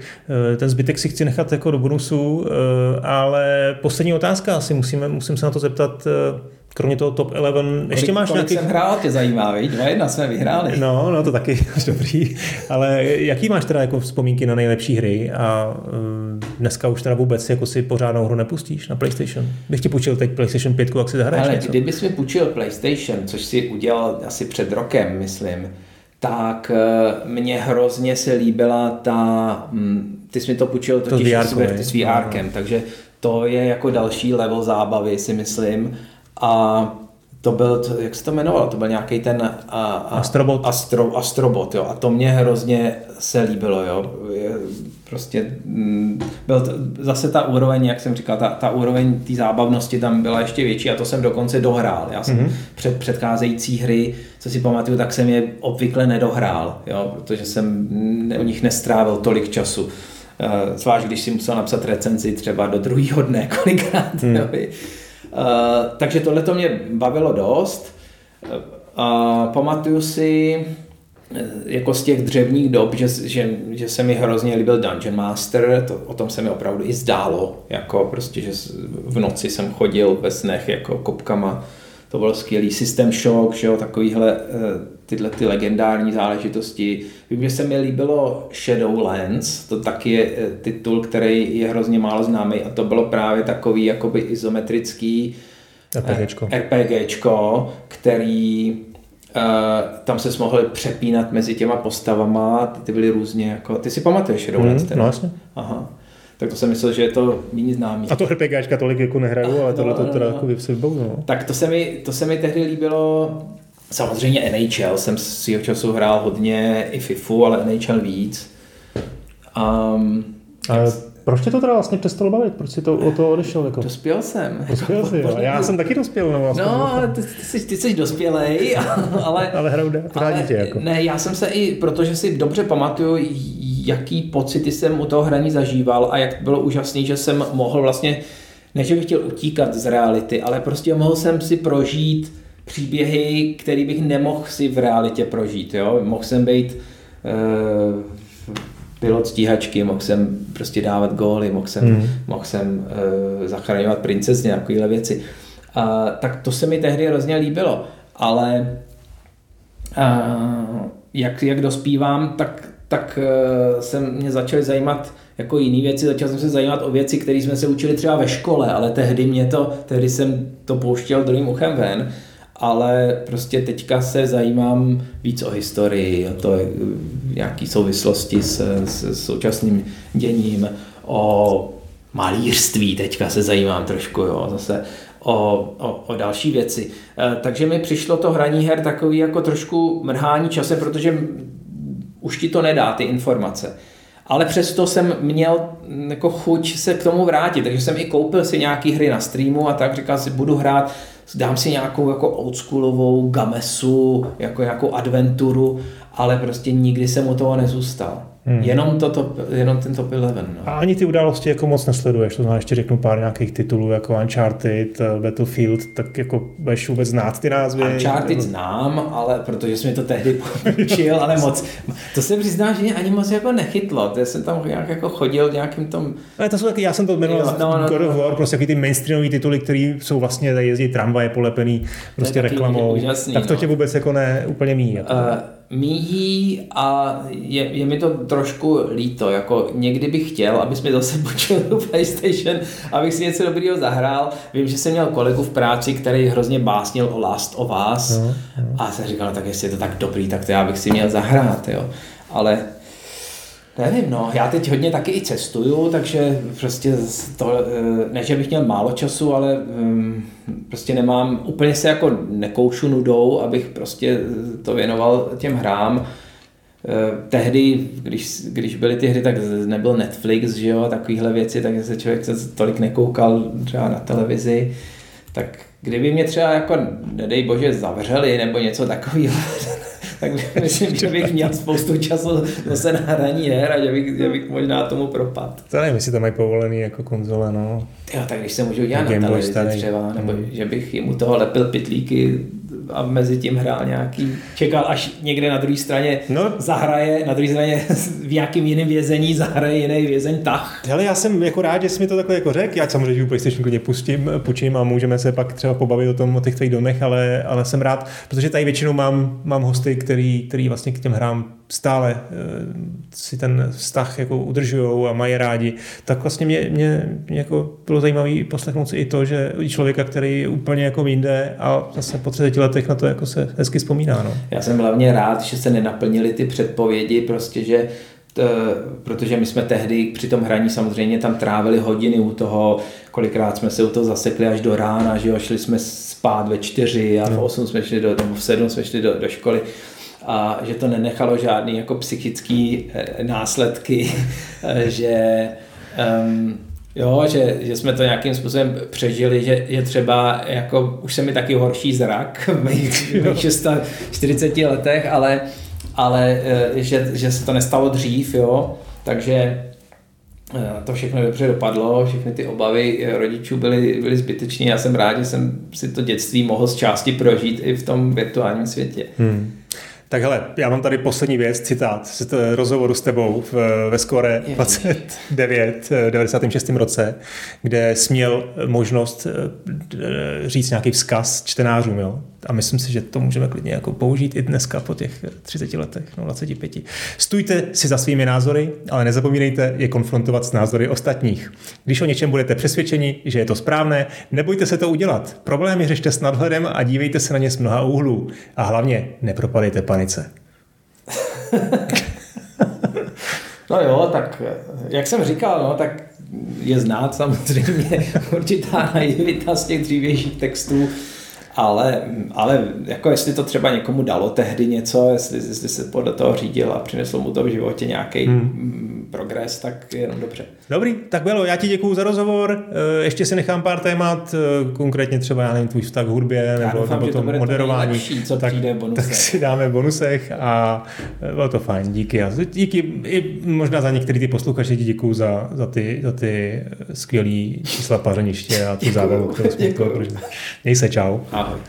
eh, ten zbytek si chci nechat jako do bonusu, eh, ale poslední otázka, asi musíme, musím se na to zeptat, eh, kromě toho top 11, ještě máš kolik nějaký... jsem hrál, tě zajímá, viď? Dva jedna jsme vyhráli. No, no to taky dobrý, ale jaký máš teda jako vzpomínky na nejlepší hry a dneska už teda vůbec jako si pořádnou hru nepustíš na PlayStation? Bych ti půjčil teď PlayStation 5, jak si zahraješ Ale něco? kdybys mi půjčil PlayStation, což si udělal asi před rokem, myslím, tak eh, mně hrozně se líbila ta, hm, ty jsi mi to půjčil totiž VR, s, s VRkem, takže to je jako další level zábavy, si myslím. A to byl, to, jak se to jmenovalo, to byl nějaký ten a, a, Astrobot. Astro, Astrobot, jo. A to mě hrozně se líbilo, jo. Prostě mm, byl to, zase ta úroveň, jak jsem říkal, ta, ta úroveň té zábavnosti tam byla ještě větší a to jsem dokonce dohrál. Já jsem mm-hmm. před předcházející hry, co si pamatuju, tak jsem je obvykle nedohrál, jo, protože jsem o nich nestrávil tolik času. Eh, zvlášť, když si musel napsat recenzi třeba do druhého dne kolikrát. Mm. Jo. Uh, takže tohle to mě bavilo dost. A uh, pamatuju si jako z těch dřevních dob, že, že, že se mi hrozně líbil Dungeon Master, to, o tom se mi opravdu i zdálo, jako prostě, že v noci jsem chodil ve snech jako kopkama, to byl skvělý System Shock, že jo, takovýhle tyhle ty legendární záležitosti. Vím, že se mi líbilo Shadowlands, to taky je titul, který je hrozně málo známý a to bylo právě takový jakoby izometrický RPGčko, RPGčko který Uh, tam se mohli přepínat mezi těma postavama, ty, byly různě jako, ty si pamatuješ Shadowlands? Mm, no jasně. Aha. Tak to jsem myslel, že je to méně známý. A to RPGčka tolik jako nehraju, ale tohle to no, teda no. jako vyvsebou, no. Tak to se, mi, to se mi tehdy líbilo, samozřejmě NHL jsem svého času hrál hodně, i FIFU, ale NHL víc. Um, ale proč tě to teda vlastně přestalo bavit? Proč jsi to, o to odešel? Jako? Dospěl jsem. Dospěl jsi, jo. Já jsem taky dospěl. No, vlastně. no ty, ty, jsi, ty jsi dospělej, ale... ale hraju ale, dítě, jako. Ne, já jsem se i, protože si dobře pamatuju, jaký pocity jsem u toho hraní zažíval a jak bylo úžasný, že jsem mohl vlastně, ne, že bych chtěl utíkat z reality, ale prostě mohl jsem si prožít příběhy, který bych nemohl si v realitě prožít. Jo? Mohl jsem být uh, pilot stíhačky, mohl jsem prostě dávat góly, mohl jsem, mm. mohl jsem uh, zachraňovat princezně, takovéhle věci. Uh, tak to se mi tehdy hrozně líbilo, ale uh, jak, jak dospívám, tak, tak uh, jsem mě začaly zajímat jako jiné věci, začal jsem se zajímat o věci, které jsme se učili třeba ve škole, ale tehdy mě to, tehdy jsem to pouštěl druhým uchem ven ale prostě teďka se zajímám víc o historii, o to, jaký souvislosti s, s současným děním, o malířství teďka se zajímám trošku, jo, zase o, o, o další věci. E, takže mi přišlo to hraní her takový jako trošku mrhání čase, protože už ti to nedá, ty informace. Ale přesto jsem měl jako chuť se k tomu vrátit, takže jsem i koupil si nějaký hry na streamu a tak říkal si, budu hrát dám si nějakou jako oldschoolovou gamesu, jako nějakou adventuru, ale prostě nikdy jsem u toho nezůstal. Hmm. Jenom, to, to, jenom ten Top 11. No. A ani ty události jako moc nesleduješ, to znamená, ještě řeknu pár nějakých titulů jako Uncharted, eh, Battlefield, tak jako budeš vůbec znát ty názvy? Uncharted znám, ale protože jsi mi to tehdy poučil, ale moc, to se přiznám, že mě ani moc jako nechytlo, já jsem tam nějak jako chodil nějakým tom... Ale to jsou taky, já jsem to jmenoval no, no, God of War, prostě ty mainstreamové tituly, které jsou vlastně, tady jezdí tramvaje polepený prostě reklamou, úžasný, tak to no. tě vůbec jako ne úplně mí. Jako. Uh, míjí a je, je mi to trošku líto. Jako někdy bych chtěl, abys mi zase počul PlayStation, abych si něco dobrýho zahrál. Vím, že jsem měl kolegu v práci, který hrozně básnil o Last of Us no, no. a jsem říkal, no, tak jestli je to tak dobrý, tak to já bych si měl zahrát. Jo. Ale Nevím, no, já teď hodně taky i cestuju, takže prostě to, eh, ne, že bych měl málo času, ale um, prostě nemám, úplně se jako nekoušu nudou, abych prostě to věnoval těm hrám. Eh, tehdy, když, když byly ty hry, tak nebyl Netflix, že jo, takovýhle věci, takže se člověk se tolik nekoukal třeba na televizi. Tak kdyby mě třeba jako, nedej bože, zavřeli nebo něco takového, tak myslím, že bych měl spoustu času zase na hraní her a že bych, že bych možná tomu propadl. To nevím, jestli tam mají povolený jako konzole, no. Jo, tak když se můžu dělat na televizi třeba, nebo mm. že bych jim u toho lepil pitlíky a mezi tím hrál nějaký, čekal až někde na druhé straně no. zahraje, na druhé straně v nějakým jiném vězení zahraje jiný vězeň tah. Hele, já jsem jako rád, že jsi mi to takhle jako řekl, já samozřejmě u PlayStation klidně pustím, půjčím a můžeme se pak třeba pobavit o tom, o těch tvých domech, ale, ale jsem rád, protože tady většinou mám, mám hosty, který, který vlastně k těm hrám stále e, si ten vztah jako udržují a mají rádi, tak vlastně mě, mě, mě jako bylo zajímavé poslechnout si i to, že člověka, který úplně jako jinde a zase po 30 letech na to jako se hezky vzpomíná. No. Já jsem hlavně rád, že se nenaplnili ty předpovědi, prostě, že to, protože my jsme tehdy při tom hraní samozřejmě tam trávili hodiny u toho, kolikrát jsme se u toho zasekli až do rána, že jo, šli jsme spát ve čtyři a v no. osm jsme šli do, nebo v sedm jsme šli do, do školy a že to nenechalo žádný jako psychický eh, následky, že um, Jo, že, že jsme to nějakým způsobem přežili, že je třeba, jako už se mi taky horší zrak v mých, mých 40 letech, ale, ale eh, že, že se to nestalo dřív, jo, takže eh, to všechno dobře dopadlo, všechny ty obavy rodičů byly, byly zbytečné. Já jsem rád, že jsem si to dětství mohl z části prožít i v tom virtuálním světě. Hmm. Tak hele, já mám tady poslední věc, citát z rozhovoru s tebou v, ve skore 29 v 96. roce, kde směl možnost eh, říct nějaký vzkaz čtenářům. Jo? A myslím si, že to můžeme klidně jako použít i dneska po těch 30 letech, no 25. Stůjte si za svými názory, ale nezapomínejte je konfrontovat s názory ostatních. Když o něčem budete přesvědčeni, že je to správné, nebojte se to udělat. Problémy řešte s nadhledem a dívejte se na ně z mnoha úhlů. A hlavně nepropadejte panice. no jo, tak jak jsem říkal, no, tak je znát samozřejmě určitá naivita z těch dřívějších textů, ale, ale jako jestli to třeba někomu dalo tehdy něco, jestli, jestli se podle toho řídil a přinesl mu to v životě nějaký hmm. progres, tak jenom dobře. Dobrý, tak bylo, já ti děkuju za rozhovor, eh, ještě si nechám pár témat, eh, konkrétně třeba, já nevím, tvůj vztah k hudbě nebo, doufám, nebo to, to moderování. Lepší, co tak, přijde tak si dáme bonusech a eh, bylo to fajn, díky. A díky i možná za některý ty posluchače ti děkuju za, za, ty, za ty skvělý čísla pařeniště a tu zábavu, kterou jsme Měj se, čau. Ahoj.